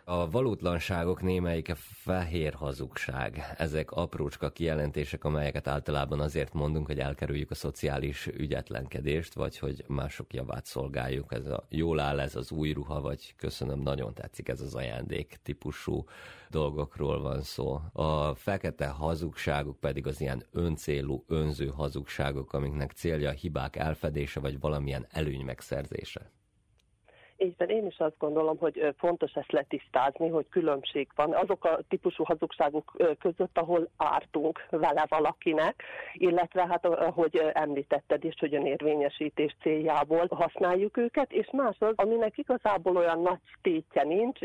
A valótlanságok némelyike fehér hazugság. Ezek aprócska kijelentések, amelyeket általában azért mondunk, hogy elkerüljük a szociális ügyetlenkedést, vagy hogy mások javát szolgáljuk. Ez a jól áll ez az új ruha, vagy köszönöm, nagyon tetszik ez az ajándék típusú dolgokról van szó. A fekete hazugságok pedig az ilyen öncélú, önző hazugságok, amiknek célja a hibák elfedése, vagy valamilyen előny megszerzése. Van, én is azt gondolom, hogy fontos ezt letisztázni, hogy különbség van azok a típusú hazugságok között, ahol ártunk vele valakinek, illetve hát ahogy említetted is, hogy a érvényesítés céljából használjuk őket, és más az, aminek igazából olyan nagy tétje nincs,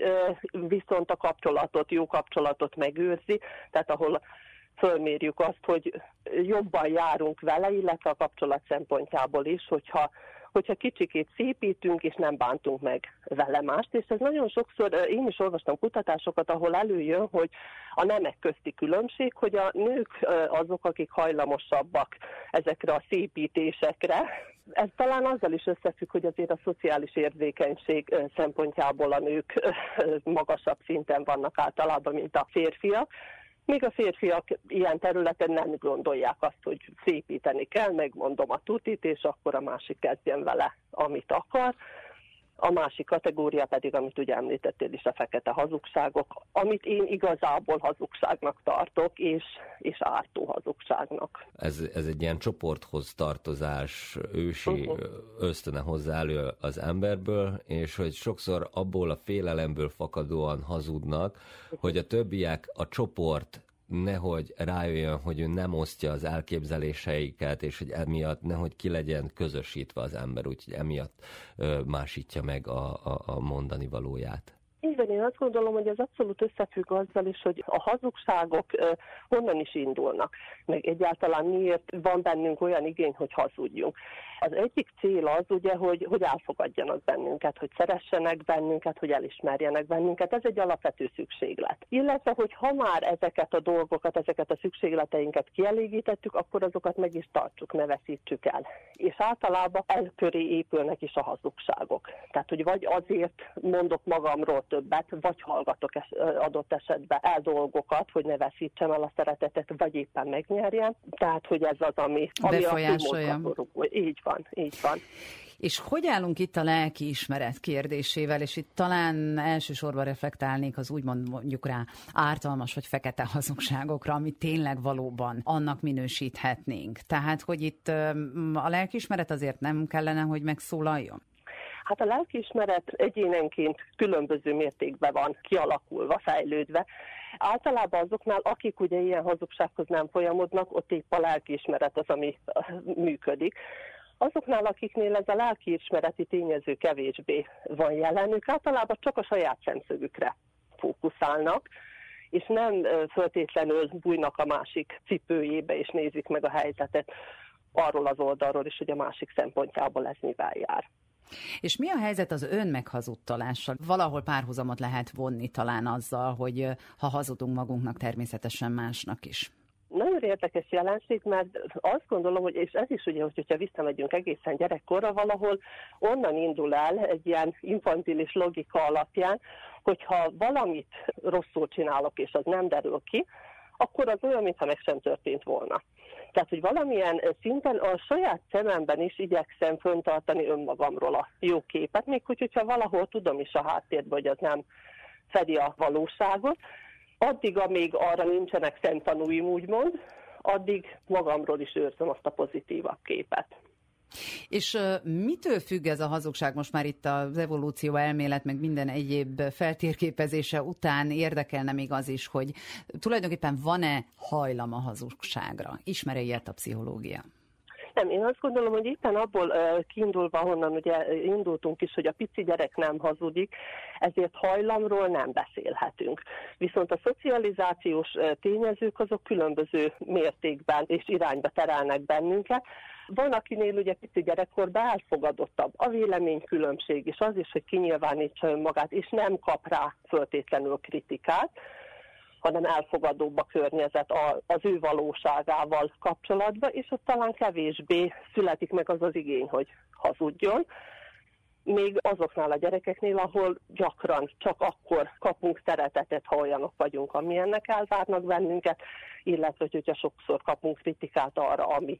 viszont a kapcsolatot, jó kapcsolatot megőrzi, tehát ahol fölmérjük azt, hogy jobban járunk vele, illetve a kapcsolat szempontjából is, hogyha hogyha kicsikét szépítünk, és nem bántunk meg vele mást. És ez nagyon sokszor, én is olvastam kutatásokat, ahol előjön, hogy a nemek közti különbség, hogy a nők azok, akik hajlamosabbak ezekre a szépítésekre. Ez talán azzal is összefügg, hogy azért a szociális érzékenység szempontjából a nők magasabb szinten vannak általában, mint a férfiak Míg a férfiak ilyen területen nem gondolják azt, hogy szépíteni kell, megmondom a tutit, és akkor a másik kezdjen vele, amit akar. A másik kategória pedig, amit ugye említettél is, a fekete hazugságok, amit én igazából hazugságnak tartok, és, és ártó hazugságnak. Ez, ez egy ilyen csoporthoz tartozás, ősi uh-huh. ösztöne hozzá elő az emberből, és hogy sokszor abból a félelemből fakadóan hazudnak, uh-huh. hogy a többiek a csoport nehogy rájöjjön, hogy ő nem osztja az elképzeléseiket, és hogy emiatt nehogy ki legyen közösítve az ember, úgyhogy emiatt ö, másítja meg a, a, a mondani valóját. Igen, én azt gondolom, hogy ez abszolút összefügg azzal is, hogy a hazugságok honnan is indulnak, meg egyáltalán miért van bennünk olyan igény, hogy hazudjunk. Az egyik cél az ugye, hogy, hogy elfogadjanak bennünket, hogy szeressenek bennünket, hogy elismerjenek bennünket. Ez egy alapvető szükséglet. Illetve, hogy ha már ezeket a dolgokat, ezeket a szükségleteinket kielégítettük, akkor azokat meg is tartsuk, ne veszítsük el. És általában el köré épülnek is a hazugságok. Tehát, hogy vagy azért mondok magamról többet, vagy hallgatok es, adott esetben el dolgokat, hogy ne veszítsem el a szeretetet, vagy éppen megnyerjem. Tehát, hogy ez az, ami, ami. A így van, így van. És hogy állunk itt a lelki ismeret kérdésével, és itt talán elsősorban reflektálnék az úgymond mondjuk rá ártalmas vagy fekete hazugságokra, amit tényleg valóban annak minősíthetnénk. Tehát, hogy itt a lelkiismeret azért nem kellene, hogy megszólaljon? Hát a lelkiismeret egyénenként különböző mértékben van kialakulva, fejlődve. Általában azoknál, akik ugye ilyen hazugsághoz nem folyamodnak, ott épp a lelkiismeret az, ami működik. Azoknál, akiknél ez a lelkiismereti tényező kevésbé van jelen, ők általában csak a saját szemszögükre fókuszálnak, és nem föltétlenül bújnak a másik cipőjébe, és nézik meg a helyzetet arról az oldalról is, hogy a másik szempontjából ez mivel jár. És mi a helyzet az ön meghazudtalással? Valahol párhuzamot lehet vonni talán azzal, hogy ha hazudunk magunknak, természetesen másnak is. Nagyon érdekes jelenség, mert azt gondolom, hogy, és ez is ugye, hogyha visszamegyünk egészen gyerekkorra, valahol onnan indul el egy ilyen infantilis logika alapján, hogyha valamit rosszul csinálok, és az nem derül ki, akkor az olyan, mintha meg sem történt volna. Tehát, hogy valamilyen szinten a saját szememben is igyekszem föntartani önmagamról a jó képet, még hogy, hogyha valahol tudom is a háttérben, hogy az nem fedi a valóságot, addig, amíg arra nincsenek szemtanúim, úgymond, addig magamról is őrzöm azt a pozitívabb képet. És mitől függ ez a hazugság most már itt az evolúció elmélet, meg minden egyéb feltérképezése után érdekelne még az is, hogy tulajdonképpen van-e hajlam a hazugságra? Ismer-e ilyet a pszichológia? Nem, én azt gondolom, hogy éppen abból uh, kiindulva, honnan ugye indultunk is, hogy a pici gyerek nem hazudik, ezért hajlamról nem beszélhetünk. Viszont a szocializációs uh, tényezők azok különböző mértékben és irányba terelnek bennünket. Van, akinél ugye pici gyerekkorban elfogadottabb a véleménykülönbség, és az is, hogy kinyilvánítsa önmagát, és nem kap rá föltétlenül kritikát hanem elfogadóbb a környezet az ő valóságával kapcsolatban, és ott talán kevésbé születik meg az az igény, hogy hazudjon. Még azoknál a gyerekeknél, ahol gyakran csak akkor kapunk szeretetet, ha olyanok vagyunk, amilyennek elvárnak bennünket, illetve hogyha sokszor kapunk kritikát arra, ami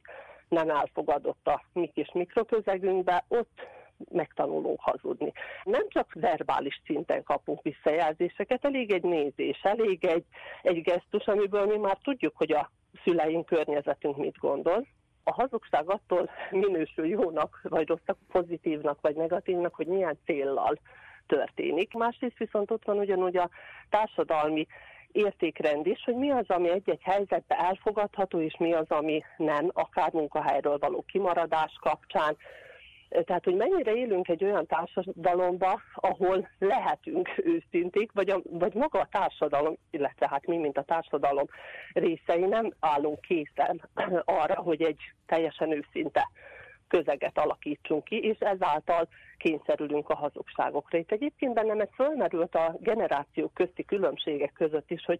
nem elfogadott a mi kis mikroközegünkbe, ott megtanulunk hazudni. Nem csak verbális szinten kapunk visszajelzéseket, elég egy nézés, elég egy, egy gesztus, amiből mi már tudjuk, hogy a szüleink, környezetünk mit gondol. A hazugság attól minősül jónak, vagy rosszak, pozitívnak, vagy negatívnak, hogy milyen céllal történik. Másrészt viszont ott van ugyanúgy a társadalmi értékrend is, hogy mi az, ami egy-egy helyzetben elfogadható, és mi az, ami nem, akár munkahelyről való kimaradás kapcsán, tehát, hogy mennyire élünk egy olyan társadalomba, ahol lehetünk őszinték, vagy, a, vagy maga a társadalom, illetve hát mi, mint a társadalom részei nem állunk készen arra, hogy egy teljesen őszinte közeget alakítsunk ki, és ezáltal kényszerülünk a hazugságokra. Itt egyébként bennem ez fölmerült a generációk közti különbségek között is, hogy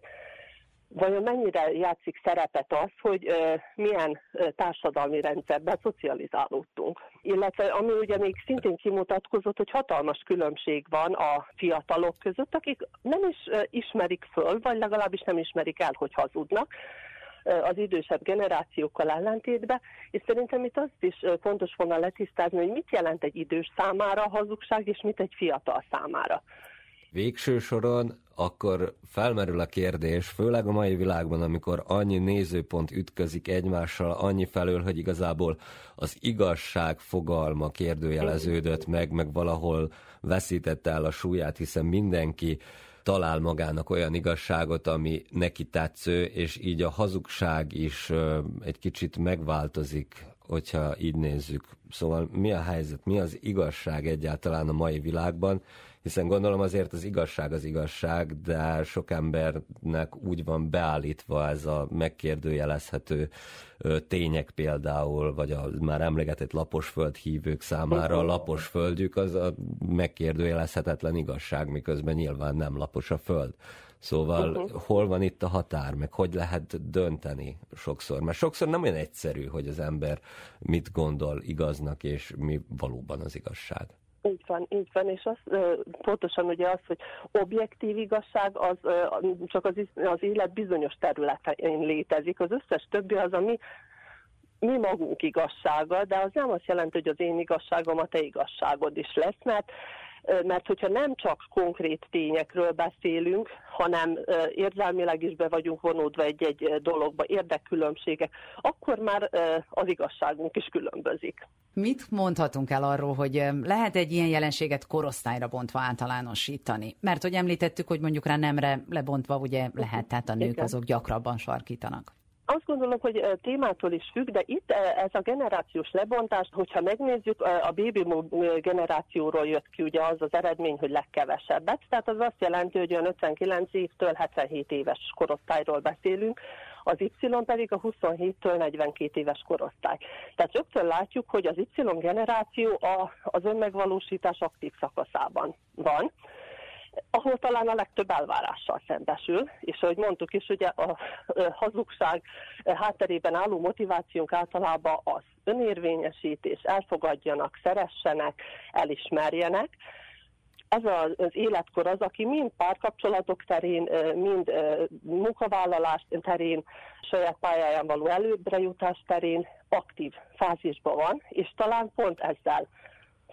vajon mennyire játszik szerepet az, hogy milyen társadalmi rendszerben szocializálódtunk. Illetve ami ugye még szintén kimutatkozott, hogy hatalmas különbség van a fiatalok között, akik nem is ismerik föl, vagy legalábbis nem ismerik el, hogy hazudnak, az idősebb generációkkal ellentétben, és szerintem itt azt is fontos volna letisztázni, hogy mit jelent egy idős számára a hazugság, és mit egy fiatal számára. Végső soron akkor felmerül a kérdés, főleg a mai világban, amikor annyi nézőpont ütközik egymással, annyi felől, hogy igazából az igazság fogalma kérdőjeleződött meg, meg valahol veszítette el a súlyát, hiszen mindenki talál magának olyan igazságot, ami neki tetsző, és így a hazugság is egy kicsit megváltozik, hogyha így nézzük. Szóval mi a helyzet, mi az igazság egyáltalán a mai világban, hiszen gondolom azért az igazság az igazság, de sok embernek úgy van beállítva ez a megkérdőjelezhető tények például, vagy a már emlegetett laposföld hívők számára a lapos földjük az a megkérdőjelezhetetlen igazság, miközben nyilván nem lapos a föld. Szóval uh-huh. hol van itt a határ, meg hogy lehet dönteni sokszor? Mert sokszor nem olyan egyszerű, hogy az ember mit gondol igaznak, és mi valóban az igazság. Így van, így van, és az, pontosan ugye az, hogy objektív igazság az csak az, az élet bizonyos területein létezik, az összes többi az, ami mi magunk igazsága, de az nem azt jelenti, hogy az én igazságom a te igazságod is lesz, mert mert hogyha nem csak konkrét tényekről beszélünk, hanem érzelmileg is be vagyunk vonódva egy-egy dologba, érdekkülönbségek, akkor már az igazságunk is különbözik. Mit mondhatunk el arról, hogy lehet egy ilyen jelenséget korosztályra bontva általánosítani? Mert hogy említettük, hogy mondjuk rá nemre lebontva ugye lehet, tehát a nők azok gyakrabban sarkítanak. Azt gondolom, hogy témától is függ, de itt ez a generációs lebontás, hogyha megnézzük, a baby generációról jött ki ugye az az eredmény, hogy legkevesebbet, tehát az azt jelenti, hogy olyan 59 évtől 77 éves korosztályról beszélünk, az Y pedig a 27-től 42 éves korosztály. Tehát rögtön látjuk, hogy az Y generáció a, az önmegvalósítás aktív szakaszában van ahol talán a legtöbb elvárással szembesül, és ahogy mondtuk is, ugye a hazugság hátterében álló motivációnk általában az önérvényesítés, elfogadjanak, szeressenek, elismerjenek, ez az életkor az, aki mind párkapcsolatok terén, mind munkavállalás terén, saját pályáján való előbbre jutás terén aktív fázisban van, és talán pont ezzel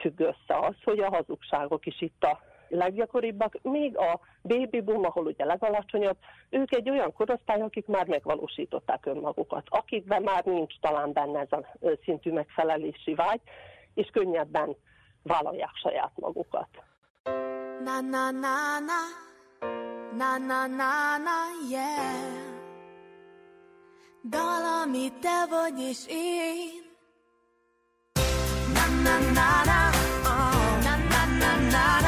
függ össze az, hogy a hazugságok is itt a leggyakoribbak, még a baby boom, ahol ugye legalacsonyabb, ők egy olyan korosztály, akik már megvalósították önmagukat, akikben már nincs talán benne ez a szintű megfelelési vágy, és könnyebben vállalják saját magukat. Na na na na, na na na na, yeah. Dal, ami te vagy és én. Na na na na, oh. na na na na na.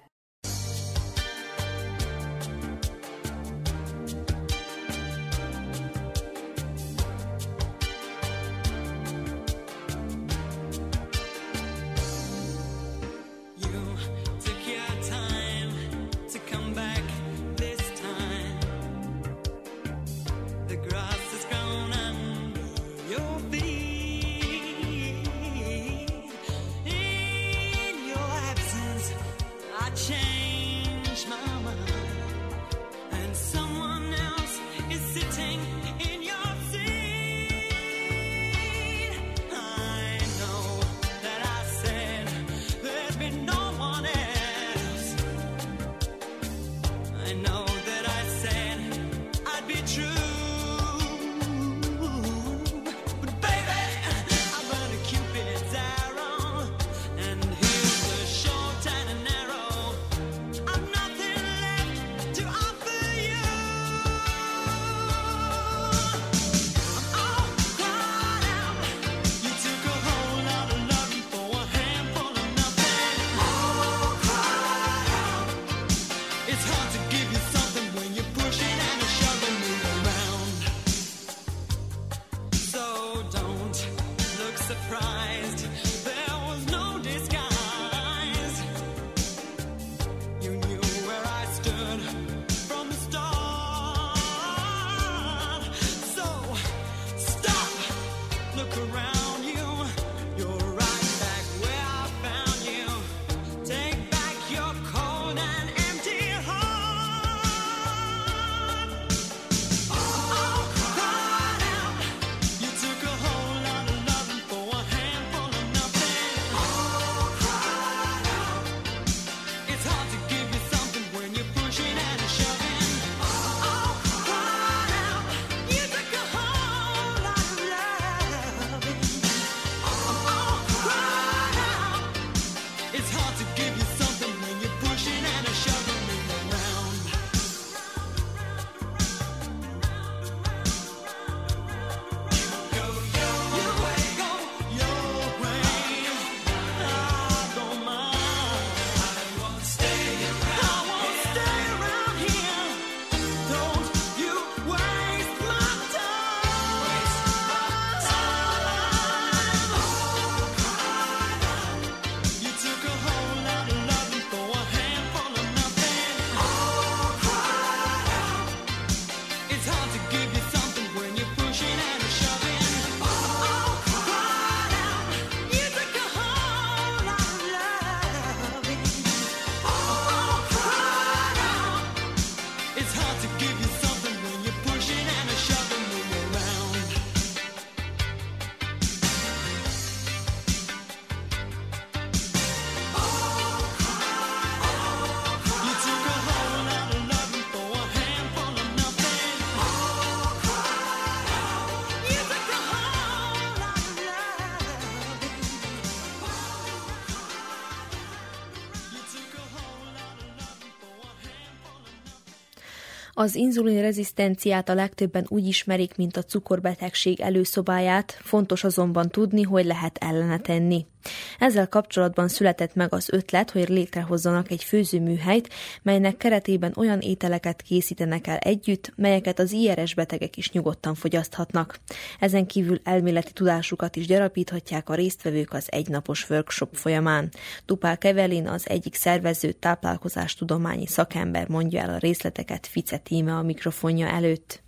Az inzulin rezisztenciát a legtöbben úgy ismerik, mint a cukorbetegség előszobáját, fontos azonban tudni, hogy lehet ellene tenni. Ezzel kapcsolatban született meg az ötlet, hogy létrehozzanak egy főzőműhelyt, melynek keretében olyan ételeket készítenek el együtt, melyeket az IRS betegek is nyugodtan fogyaszthatnak. Ezen kívül elméleti tudásukat is gyarapíthatják a résztvevők az egynapos workshop folyamán. Tupál Kevelin az egyik szervező táplálkozástudományi szakember mondja el a részleteket Fice Tíme a mikrofonja előtt.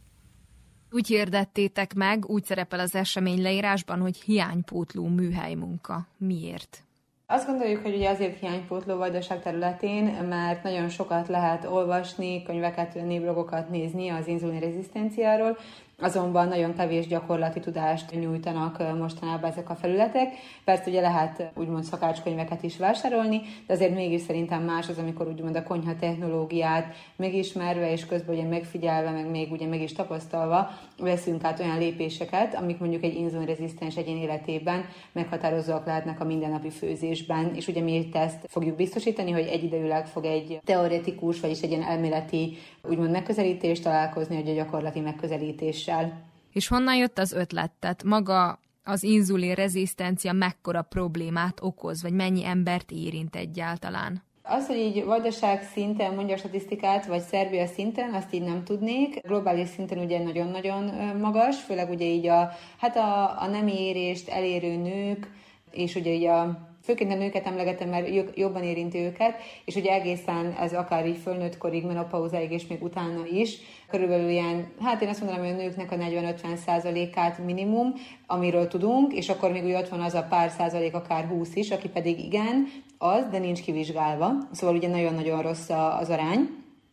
Úgy hirdettétek meg, úgy szerepel az esemény leírásban, hogy hiánypótló műhely munka. Miért? Azt gondoljuk, hogy ugye azért hiánypótló vajdaság területén, mert nagyon sokat lehet olvasni, könyveket, névlogokat nézni az inzulin rezisztenciáról, azonban nagyon kevés gyakorlati tudást nyújtanak mostanában ezek a felületek. Persze ugye lehet úgymond szakácskönyveket is vásárolni, de azért mégis szerintem más az, amikor úgymond a konyha technológiát megismerve és közben ugye megfigyelve, meg még ugye meg is tapasztalva veszünk át olyan lépéseket, amik mondjuk egy inzulinrezisztens egyén életében meghatározóak lehetnek a mindennapi főzésben, és ugye mi ezt fogjuk biztosítani, hogy egyidejűleg fog egy teoretikus, vagyis egy ilyen elméleti úgymond megközelítést találkozni, hogy a gyakorlati megközelítéssel. És honnan jött az ötlet? Tehát maga az inzulin rezisztencia mekkora problémát okoz, vagy mennyi embert érint egyáltalán? Az, hogy így vajdaság szinten mondja a statisztikát, vagy Szerbia szinten, azt így nem tudnék. Globális szinten ugye nagyon-nagyon magas, főleg ugye így a, hát a, a nemi érést elérő nők, és ugye így a főként a nőket emlegetem, mert jobban érinti őket, és ugye egészen ez akár így fölnőtt korig, menopauzáig és még utána is, körülbelül ilyen, hát én azt mondanám, hogy a nőknek a 40-50 százalékát minimum, amiről tudunk, és akkor még úgy ott van az a pár százalék, akár 20 is, aki pedig igen, az, de nincs kivizsgálva. Szóval ugye nagyon-nagyon rossz az arány.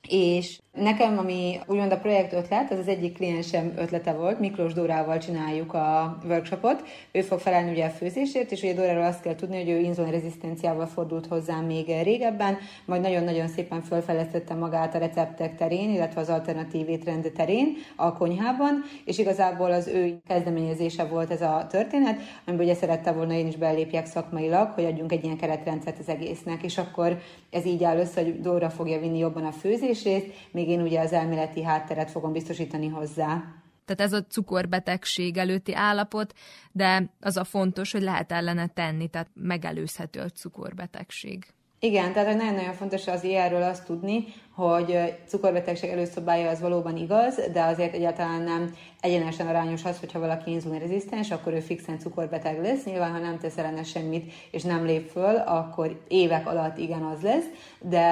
És Nekem, ami úgymond a projekt ötlet, az az egyik kliensem ötlete volt, Miklós Dórával csináljuk a workshopot. Ő fog felelni ugye a főzésért, és ugye Dóráról azt kell tudni, hogy ő inzulinrezisztenciával fordult hozzám még régebben, majd nagyon-nagyon szépen felfejlesztette magát a receptek terén, illetve az alternatív étrend terén a konyhában, és igazából az ő kezdeményezése volt ez a történet, amiben ugye szerette volna én is belépjek szakmailag, hogy adjunk egy ilyen keretrendszert az egésznek, és akkor ez így áll össze, hogy Dóra fogja vinni jobban a főzését, még én ugye az elméleti hátteret fogom biztosítani hozzá. Tehát ez a cukorbetegség előtti állapot, de az a fontos, hogy lehet ellene tenni, tehát megelőzhető a cukorbetegség. Igen, tehát nagyon-nagyon fontos az ilyenről azt tudni, hogy cukorbetegség előszobája az valóban igaz, de azért egyáltalán nem egyenesen arányos az, hogyha valaki inzulinrezisztens, akkor ő fixen cukorbeteg lesz. Nyilván, ha nem tesz ellene semmit, és nem lép föl, akkor évek alatt igen az lesz, de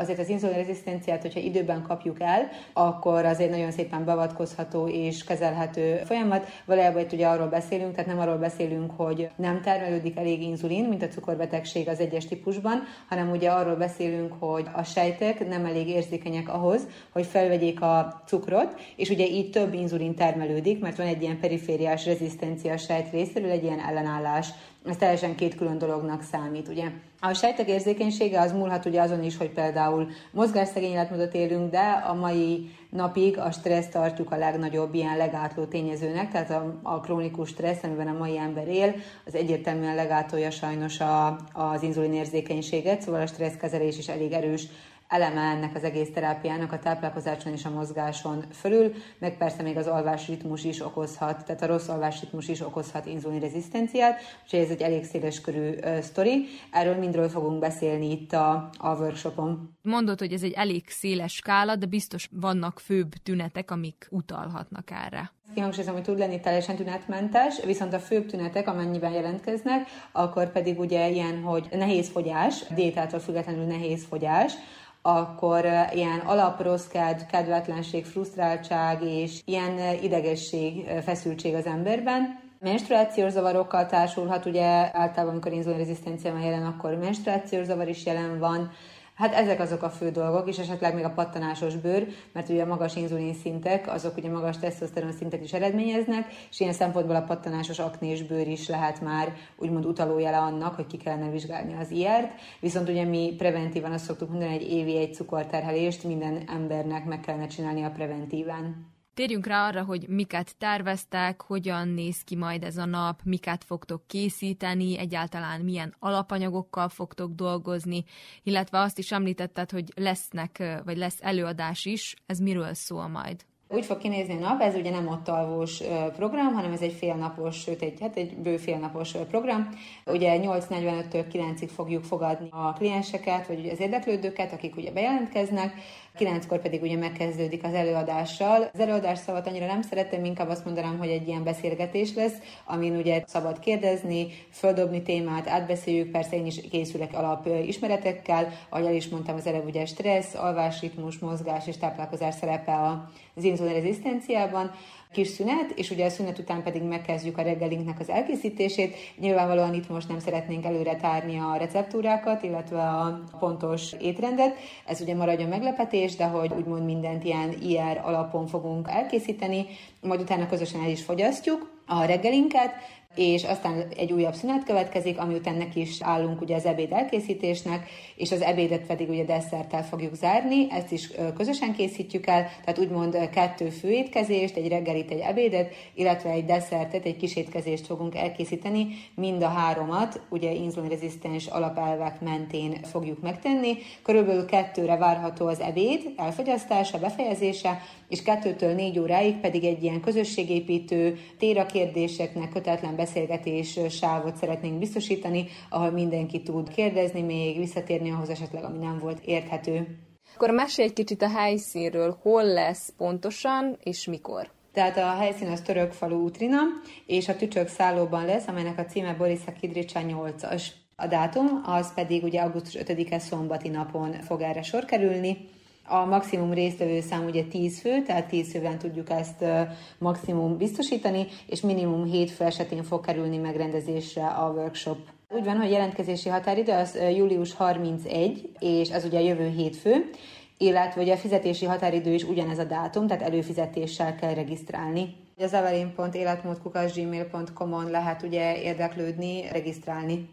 azért az inzulinrezisztenciát, hogyha időben kapjuk el, akkor azért nagyon szépen beavatkozható és kezelhető folyamat. Valójában itt ugye arról beszélünk, tehát nem arról beszélünk, hogy nem termelődik elég inzulin, mint a cukorbetegség az egyes típusban, hanem ugye arról beszélünk, hogy a sejtek nem elég érzékenyek ahhoz, hogy felvegyék a cukrot, és ugye így több inzulin termelődik, mert van egy ilyen perifériás rezisztencia a sejt részéről, egy ilyen ellenállás. Ez teljesen két külön dolognak számít, ugye. A sejtek érzékenysége az múlhat ugye azon is, hogy például mozgásszegény életmódot élünk, de a mai napig a stressz tartjuk a legnagyobb ilyen legátló tényezőnek, tehát a, a krónikus stressz, amiben a mai ember él, az egyértelműen legátolja sajnos a, az inzulin érzékenységet, szóval a stresszkezelés is elég erős eleme ennek az egész terápiának a táplálkozáson és a mozgáson fölül, meg persze még az alvásritmus is okozhat, tehát a rossz alvásritmus is okozhat inzulinrezisztenciát, úgyhogy ez egy elég széles körű uh, sztori. Erről mindről fogunk beszélni itt a, a workshopon. Mondod, hogy ez egy elég széles skála, de biztos vannak főbb tünetek, amik utalhatnak erre. Kihangsúlyozom, hogy tud lenni teljesen tünetmentes, viszont a főbb tünetek, amennyiben jelentkeznek, akkor pedig ugye ilyen, hogy nehéz fogyás, diétától függetlenül nehéz fogyás, akkor ilyen alaprossz kedv, kedvetlenség, frusztráltság és ilyen idegesség, feszültség az emberben. Menstruációs zavarokkal társulhat, ugye általában, amikor inzulinrezisztencia van jelen, akkor menstruációs zavar is jelen van, Hát ezek azok a fő dolgok, és esetleg még a pattanásos bőr, mert ugye a magas inzulin szintek, azok ugye magas tesztoszteron szintet is eredményeznek, és ilyen szempontból a pattanásos aknés bőr is lehet már úgymond utalójele annak, hogy ki kellene vizsgálni az ilyet. Viszont ugye mi preventívan azt szoktuk mondani, egy évi egy cukorterhelést minden embernek meg kellene csinálni a preventíven. Térjünk rá arra, hogy miket terveztek, hogyan néz ki majd ez a nap, miket fogtok készíteni, egyáltalán milyen alapanyagokkal fogtok dolgozni, illetve azt is említetted, hogy lesznek, vagy lesz előadás is, ez miről szól majd? Úgy fog kinézni a nap, ez ugye nem ott alvós program, hanem ez egy félnapos, sőt egy, hát egy bő félnapos program. Ugye 8.45-től 9-ig fogjuk fogadni a klienseket, vagy ugye az érdeklődőket, akik ugye bejelentkeznek, kilenckor pedig ugye megkezdődik az előadással. Az előadás szavat annyira nem szeretem, inkább azt mondanám, hogy egy ilyen beszélgetés lesz, amin ugye szabad kérdezni, földobni témát, átbeszéljük, persze én is készülek alap ismeretekkel, ahogy el is mondtam, az előbb ugye stressz, alvásritmus, mozgás és táplálkozás szerepe az inzulinrezisztenciában, kis szünet, és ugye a szünet után pedig megkezdjük a reggelinknek az elkészítését. Nyilvánvalóan itt most nem szeretnénk előre tárni a receptúrákat, illetve a pontos étrendet. Ez ugye maradjon meglepetés, de hogy úgymond mindent ilyen IR alapon fogunk elkészíteni, majd utána közösen el is fogyasztjuk a reggelinket, és aztán egy újabb szünet következik, ami után neki is állunk ugye az ebéd elkészítésnek, és az ebédet pedig ugye desszerttel fogjuk zárni, ezt is közösen készítjük el, tehát úgymond kettő főétkezést, egy reggelit, egy ebédet, illetve egy desszertet, egy kis étkezést fogunk elkészíteni, mind a háromat ugye inzulinrezisztens alapelvek mentén fogjuk megtenni. Körülbelül kettőre várható az ebéd elfogyasztása, befejezése, és kettőtől négy óráig pedig egy ilyen közösségépítő, téra kérdéseknek kötetlen beszélgetés sávot szeretnénk biztosítani, ahol mindenki tud kérdezni, még visszatérni ahhoz esetleg, ami nem volt érthető. Akkor mesélj egy kicsit a helyszínről, hol lesz pontosan, és mikor. Tehát a helyszín az török falu Utrina, és a tücsök szállóban lesz, amelynek a címe Borisa Kidricsa 8-as. A dátum az pedig ugye augusztus 5-e szombati napon fog erre sor kerülni. A maximum résztvevő szám ugye 10 fő, tehát 10 főben tudjuk ezt maximum biztosítani, és minimum 7 fő esetén fog kerülni megrendezésre a workshop. Úgy van, hogy jelentkezési határidő az július 31, és ez ugye a jövő hétfő, illetve ugye a fizetési határidő is ugyanez a dátum, tehát előfizetéssel kell regisztrálni. Az evelyn.életmódkukasgmail.com-on lehet ugye érdeklődni, regisztrálni.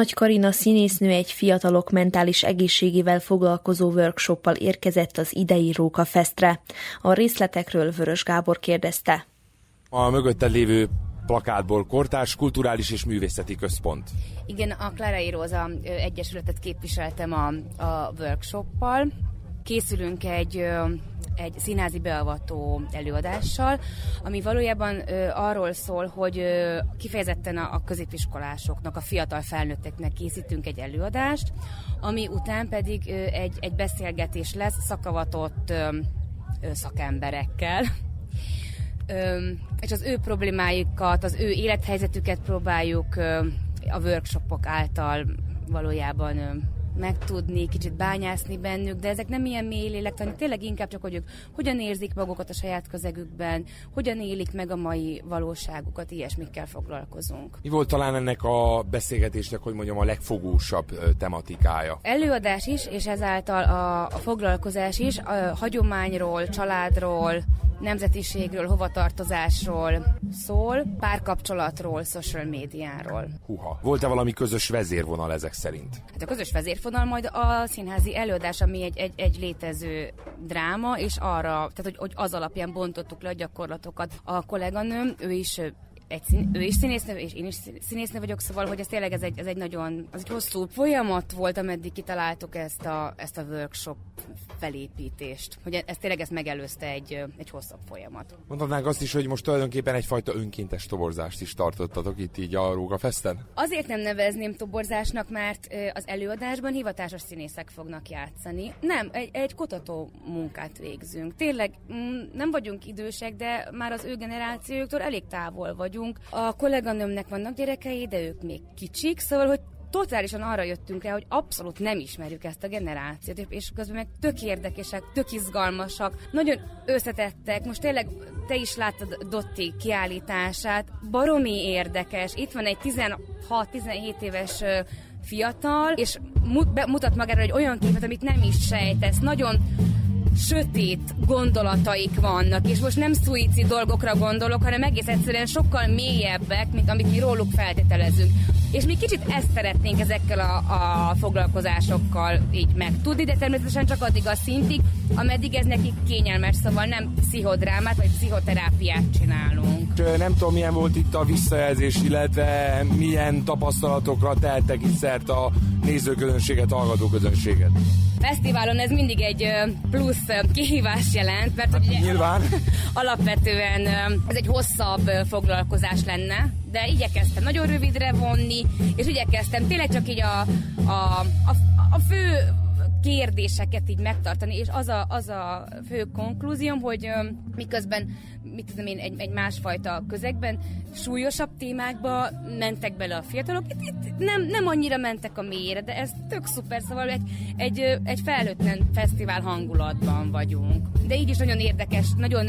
Nagy Karina színésznő egy fiatalok mentális egészségével foglalkozó workshoppal érkezett az idei Róka Festre. A részletekről Vörös Gábor kérdezte. A mögötted lévő plakátból kortárs, kulturális és művészeti központ. Igen, a Klárai Róza Egyesületet képviseltem a, a workshoppal. Készülünk egy egy színházi beavató előadással, ami valójában ö, arról szól, hogy ö, kifejezetten a, a középiskolásoknak, a fiatal felnőtteknek készítünk egy előadást, ami után pedig ö, egy, egy beszélgetés lesz szakavatott ö, ö, szakemberekkel, ö, és az ő problémáikat, az ő élethelyzetüket próbáljuk ö, a workshopok által valójában ö, megtudni, kicsit bányászni bennük, de ezek nem ilyen mély lélektani, tényleg inkább csak, hogy ők hogyan érzik magukat a saját közegükben, hogyan élik meg a mai valóságukat, ilyesmikkel foglalkozunk. Mi volt talán ennek a beszélgetésnek, hogy mondjam, a legfogósabb tematikája? Előadás is, és ezáltal a, a foglalkozás is, a hagyományról, családról, nemzetiségről, hovatartozásról szól, párkapcsolatról, social médiáról. Huha. Volt-e valami közös vezérvonal ezek szerint? Hát a közös vezérvonal majd a színházi előadás, ami egy, egy, egy létező dráma, és arra, tehát hogy, hogy az alapján bontottuk le a gyakorlatokat. A kolléganőm, ő is egy szín, ő is színésznő, és én is színésznő vagyok, szóval, hogy ez tényleg ez egy, ez egy nagyon, az egy hosszú folyamat volt, ameddig kitaláltuk ezt a, ezt a workshop felépítést. Hogy ez tényleg ezt megelőzte egy, egy hosszabb folyamat. Mondhatnánk azt is, hogy most tulajdonképpen egyfajta önkéntes toborzást is tartottatok itt így a Róga Festen? Azért nem nevezném toborzásnak, mert az előadásban hivatásos színészek fognak játszani. Nem, egy, egy kutató munkát végzünk. Tényleg mm, nem vagyunk idősek, de már az ő generációktól elég távol vagyunk vagyunk. A kolléganőmnek vannak gyerekei, de ők még kicsik, szóval, hogy totálisan arra jöttünk rá, hogy abszolút nem ismerjük ezt a generációt, és közben meg tök érdekesek, tök izgalmasak, nagyon összetettek, most tényleg te is láttad Dotti kiállítását, baromi érdekes, itt van egy 16-17 éves fiatal, és mutat magára egy olyan képet, amit nem is sejtesz, nagyon sötét gondolataik vannak, és most nem szuicid dolgokra gondolok, hanem egész egyszerűen sokkal mélyebbek, mint amit mi róluk feltételezünk. És mi kicsit ezt szeretnénk ezekkel a, a foglalkozásokkal így megtudni, de természetesen csak addig a szintig, ameddig ez nekik kényelmes, szóval nem pszichodrámát vagy pszichoterápiát csinálunk. Nem tudom, milyen volt itt a visszajelzés, illetve milyen tapasztalatokra teltek itt szert a nézőközönséget, hallgatóközönséget. Fesztiválon ez mindig egy plusz kihívás jelent, mert hát, ugye nyilván. *laughs* alapvetően ez egy hosszabb foglalkozás lenne, de igyekeztem nagyon rövidre vonni, és igyekeztem tényleg csak így a, a, a, a fő kérdéseket így megtartani, és az a, az a fő konklúzióm, hogy miközben mit tudom én, egy, egy másfajta közegben súlyosabb témákba mentek bele a fiatalok, itt, itt nem, nem annyira mentek a mélyére, de ez tök szuper, szóval egy, egy, egy felnőtten fesztivál hangulatban vagyunk. De így is nagyon érdekes, nagyon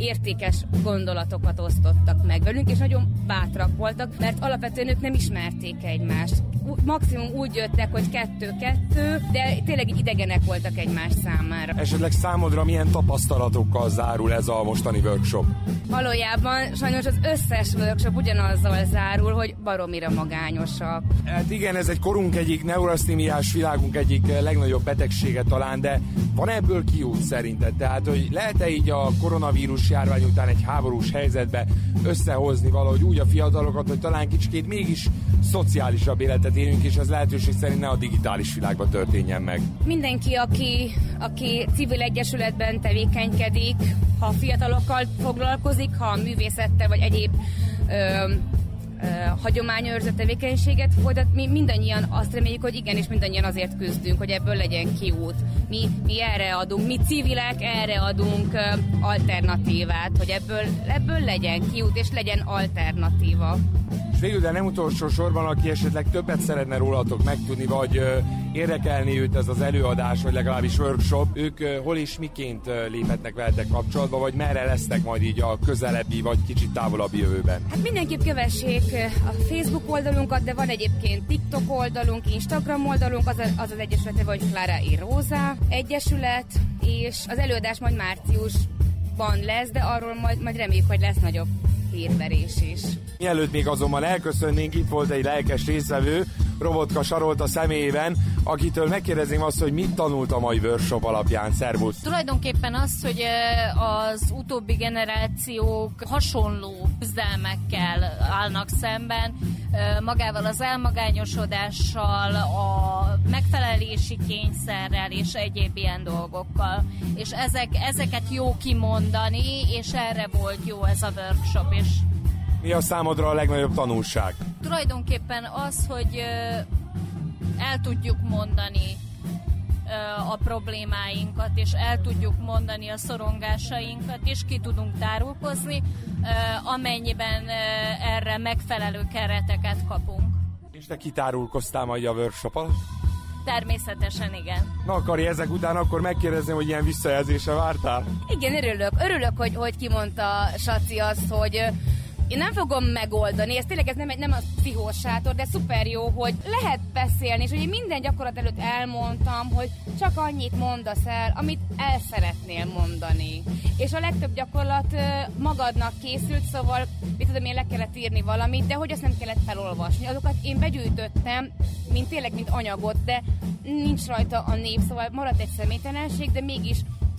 értékes gondolatokat osztottak meg velünk, és nagyon bátrak voltak, mert alapvetően ők nem ismerték egymást. Maximum úgy jöttek, hogy kettő-kettő, de tényleg idegenek voltak egymás számára. Esetleg számodra milyen tapasztalatokkal zárul ez a mostani workshop? Valójában sajnos az összes workshop ugyanazzal zárul, hogy baromira magányosak. Hát igen, ez egy korunk egyik neurasztimiás világunk egyik legnagyobb betegsége talán, de van ebből kiút szerinted? Tehát, hogy lehet-e így a koronavírus járvány után egy háborús helyzetbe összehozni valahogy úgy a fiatalokat, hogy talán kicsit mégis szociálisabb életet élünk, és ez lehetőség szerint ne a digitális világban történjen meg. Mindenki, aki, aki civil egyesületben tevékenykedik, ha fiatalokkal foglalkozik, ha művészettel vagy egyéb ö, hagyományőrző tevékenységet folytat, mi mindannyian azt reméljük, hogy igen, és mindannyian azért küzdünk, hogy ebből legyen kiút. Mi, mi erre adunk, mi civilek erre adunk alternatívát, hogy ebből, ebből legyen kiút, és legyen alternatíva. Végül, de nem utolsó sorban, aki esetleg többet szeretne rólatok megtudni, vagy érdekelni őt ez az előadás, vagy legalábbis workshop, ők hol és miként léphetnek veletek kapcsolatba, vagy merre lesznek majd így a közelebbi, vagy kicsit távolabbi jövőben? Hát mindenképp kövessék a Facebook oldalunkat, de van egyébként TikTok oldalunk, Instagram oldalunk, az az, az egyesülete, vagy Clara i Rosa Egyesület, és az előadás majd márciusban lesz, de arról majd, majd reméljük, hogy lesz nagyobb hírverés is. Mielőtt még azonban elköszönnénk, itt volt egy lelkes részvevő, Robotka Sarolta személyében, akitől megkérdezném azt, hogy mit tanult a mai workshop alapján. Szervusz! Tulajdonképpen az, hogy az utóbbi generációk hasonló küzdelmekkel állnak szemben, magával az elmagányosodással, a megfelelési kényszerrel és egyéb ilyen dolgokkal. És ezek, ezeket jó kimondani, és erre volt jó ez a workshop is. Mi a számodra a legnagyobb tanulság? Tulajdonképpen az, hogy el tudjuk mondani a problémáinkat, és el tudjuk mondani a szorongásainkat, és ki tudunk tárulkozni, amennyiben erre megfelelő kereteket kapunk. És te kitárulkoztál majd a workshop alatt? Természetesen igen. Na Kari, ezek után akkor megkérdezném, hogy ilyen visszajelzése vártál? Igen, örülök. Örülök, hogy, hogy kimondta Saci azt, hogy én nem fogom megoldani, ez tényleg ez nem, egy, nem a pszichós de szuper jó, hogy lehet beszélni, és hogy minden gyakorlat előtt elmondtam, hogy csak annyit mondasz el, amit el szeretnél mondani. És a legtöbb gyakorlat magadnak készült, szóval, mit tudom én, le kellett írni valamit, de hogy azt nem kellett felolvasni. Azokat én begyűjtöttem, mint tényleg, mint anyagot, de nincs rajta a név, szóval maradt egy személytelenség, de mégis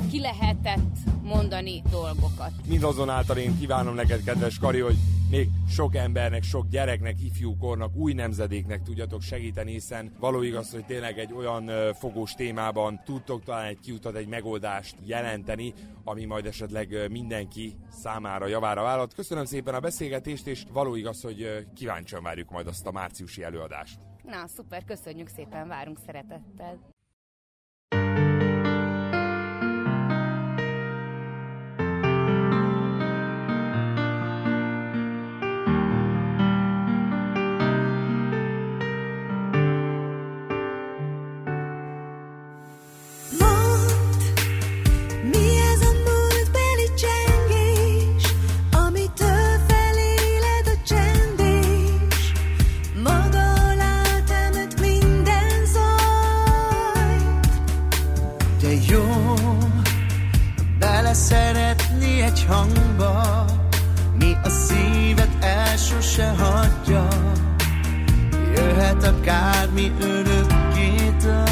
ki lehetett mondani dolgokat. Mindazonáltal én kívánom neked, kedves Kari, hogy még sok embernek, sok gyereknek, ifjúkornak, új nemzedéknek tudjatok segíteni, hiszen való igaz, hogy tényleg egy olyan fogós témában tudtok talán egy kiutat, egy megoldást jelenteni, ami majd esetleg mindenki számára javára vállalt. Köszönöm szépen a beszélgetést, és való igaz, hogy kíváncsian várjuk majd azt a márciusi előadást. Na, szuper, köszönjük szépen, várunk szeretettel. hangba, mi a szívet el sose hagyja. Jöhet akármi örökké tart.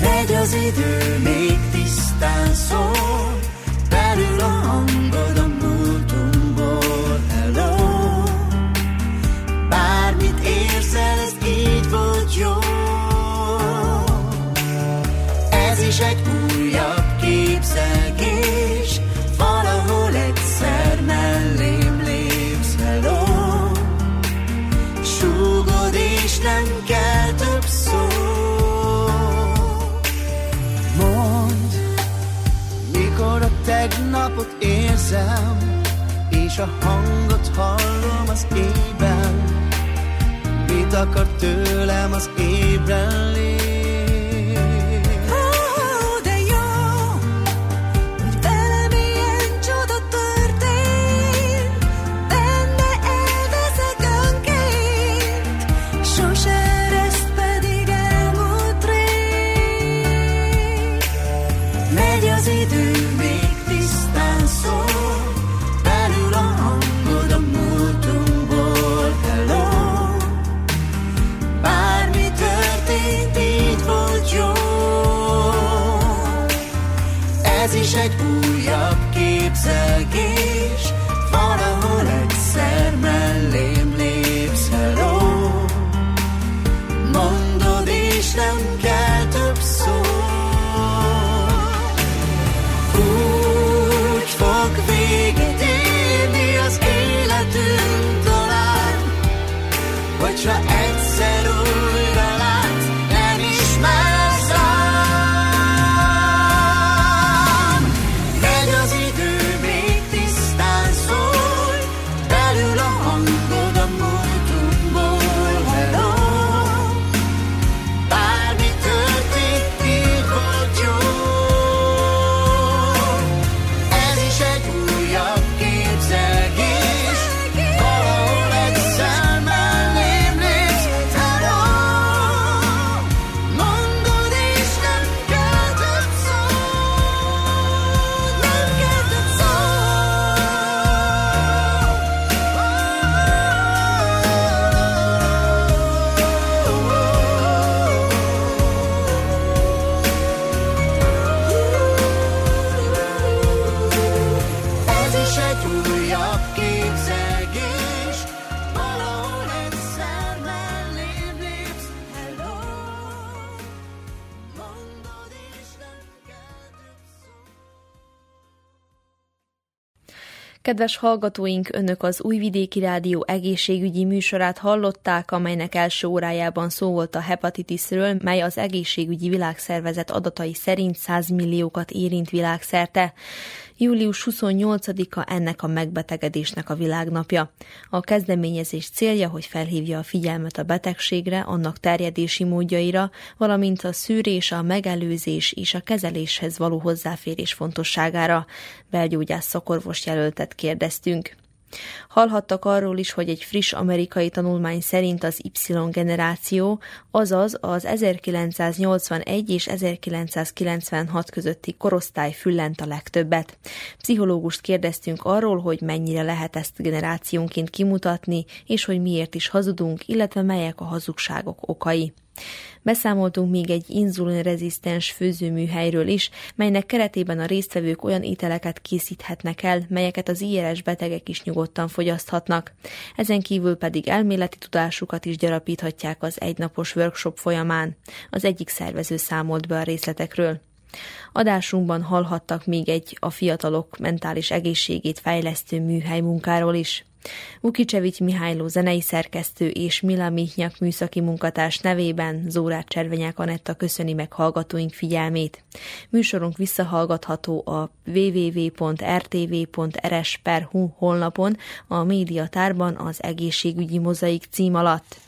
Megy az idő, még tisztán szól, belül a hangod a múltunkból. Hello, bármit érzel, ez így volt jó. Ez is egy új Bármi történt Kedves hallgatóink, önök az Újvidéki Rádió egészségügyi műsorát hallották, amelynek első órájában szó volt a hepatitisről, mely az egészségügyi világszervezet adatai szerint 100 milliókat érint világszerte. Július 28-a ennek a megbetegedésnek a világnapja. A kezdeményezés célja, hogy felhívja a figyelmet a betegségre, annak terjedési módjaira, valamint a szűrés, a megelőzés és a kezeléshez való hozzáférés fontosságára. Belgyógyász szakorvos jelöltet kérdeztünk. Hallhattak arról is, hogy egy friss amerikai tanulmány szerint az Y generáció, azaz az 1981 és 1996 közötti korosztály füllent a legtöbbet. Pszichológust kérdeztünk arról, hogy mennyire lehet ezt generációnként kimutatni, és hogy miért is hazudunk, illetve melyek a hazugságok okai. Beszámoltunk még egy inzulinrezisztens főzőműhelyről is, melynek keretében a résztvevők olyan ételeket készíthetnek el, melyeket az IRS betegek is nyugodtan fogyaszthatnak. Ezen kívül pedig elméleti tudásukat is gyarapíthatják az egynapos workshop folyamán. Az egyik szervező számolt be a részletekről. Adásunkban hallhattak még egy a fiatalok mentális egészségét fejlesztő műhely munkáról is. Vukicsevics Mihályló zenei szerkesztő és Mila Mihnyak műszaki munkatárs nevében Zórát Cservenyák Anetta köszöni meg hallgatóink figyelmét. Műsorunk visszahallgatható a www.rtv.rs.hu honlapon a médiatárban az egészségügyi mozaik cím alatt.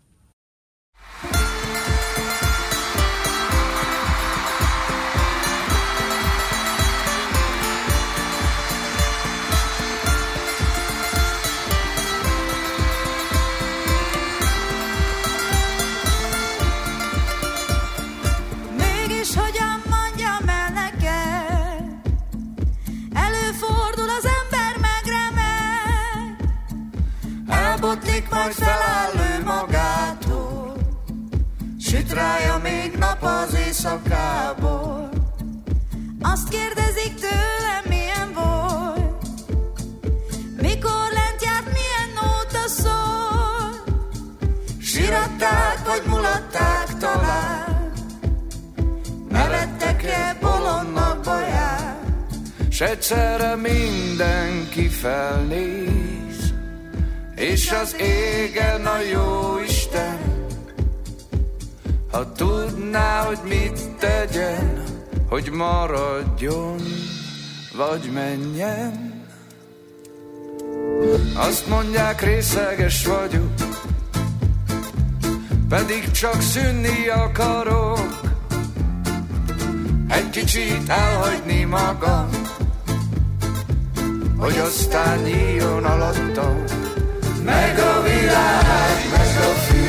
Majd feláll ő magától. Süt rája még nap az éjszakából. Azt kérdezik tőlem, milyen volt. Mikor lent járt, milyen nóta szól. Siratták, vagy mulatták talán. Nevettek-e bolondnak baját. S egyszerre mindenki felnéz és az égen a jó Isten, ha tudná, hogy mit tegyen, hogy maradjon, vagy menjen. Azt mondják, részeges vagyok, pedig csak szűnni akarok, egy kicsit elhagyni magam, hogy aztán nyíljon alattam meg a világ, meg a fű,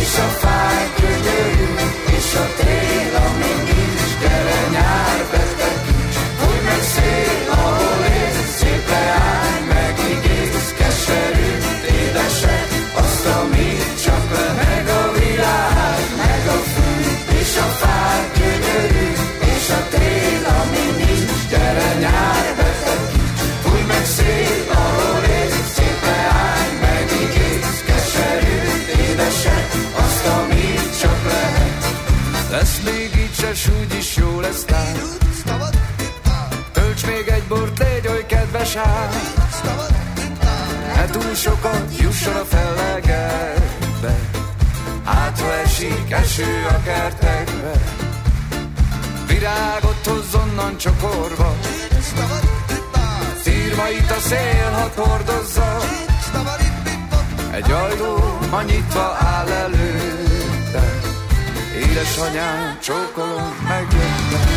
és a fáj gyönyörű, és a tél, ami nincs, gyere nyár betekíts, hogy meg szél, ahol él, szép leány, megígész, keserű, édesek, azt, amit csak le, meg a világ, meg a fű, és a fáj gyönyörű, és a tél, ami nincs, gyere nyár betekíts, hogy meg szél, így se, s úgyis jó lesz tán. Tölts még egy bort, légy oly kedves ám. Ne túl sokat jusson a fellegekbe. Hát, ha esik eső a kertekbe, virágot hozz onnan csokorba. Szírmait a szél, hadd hordozza, egy ajtó ma nyitva áll előtte. Édesanyám, csókolom, megjöttem.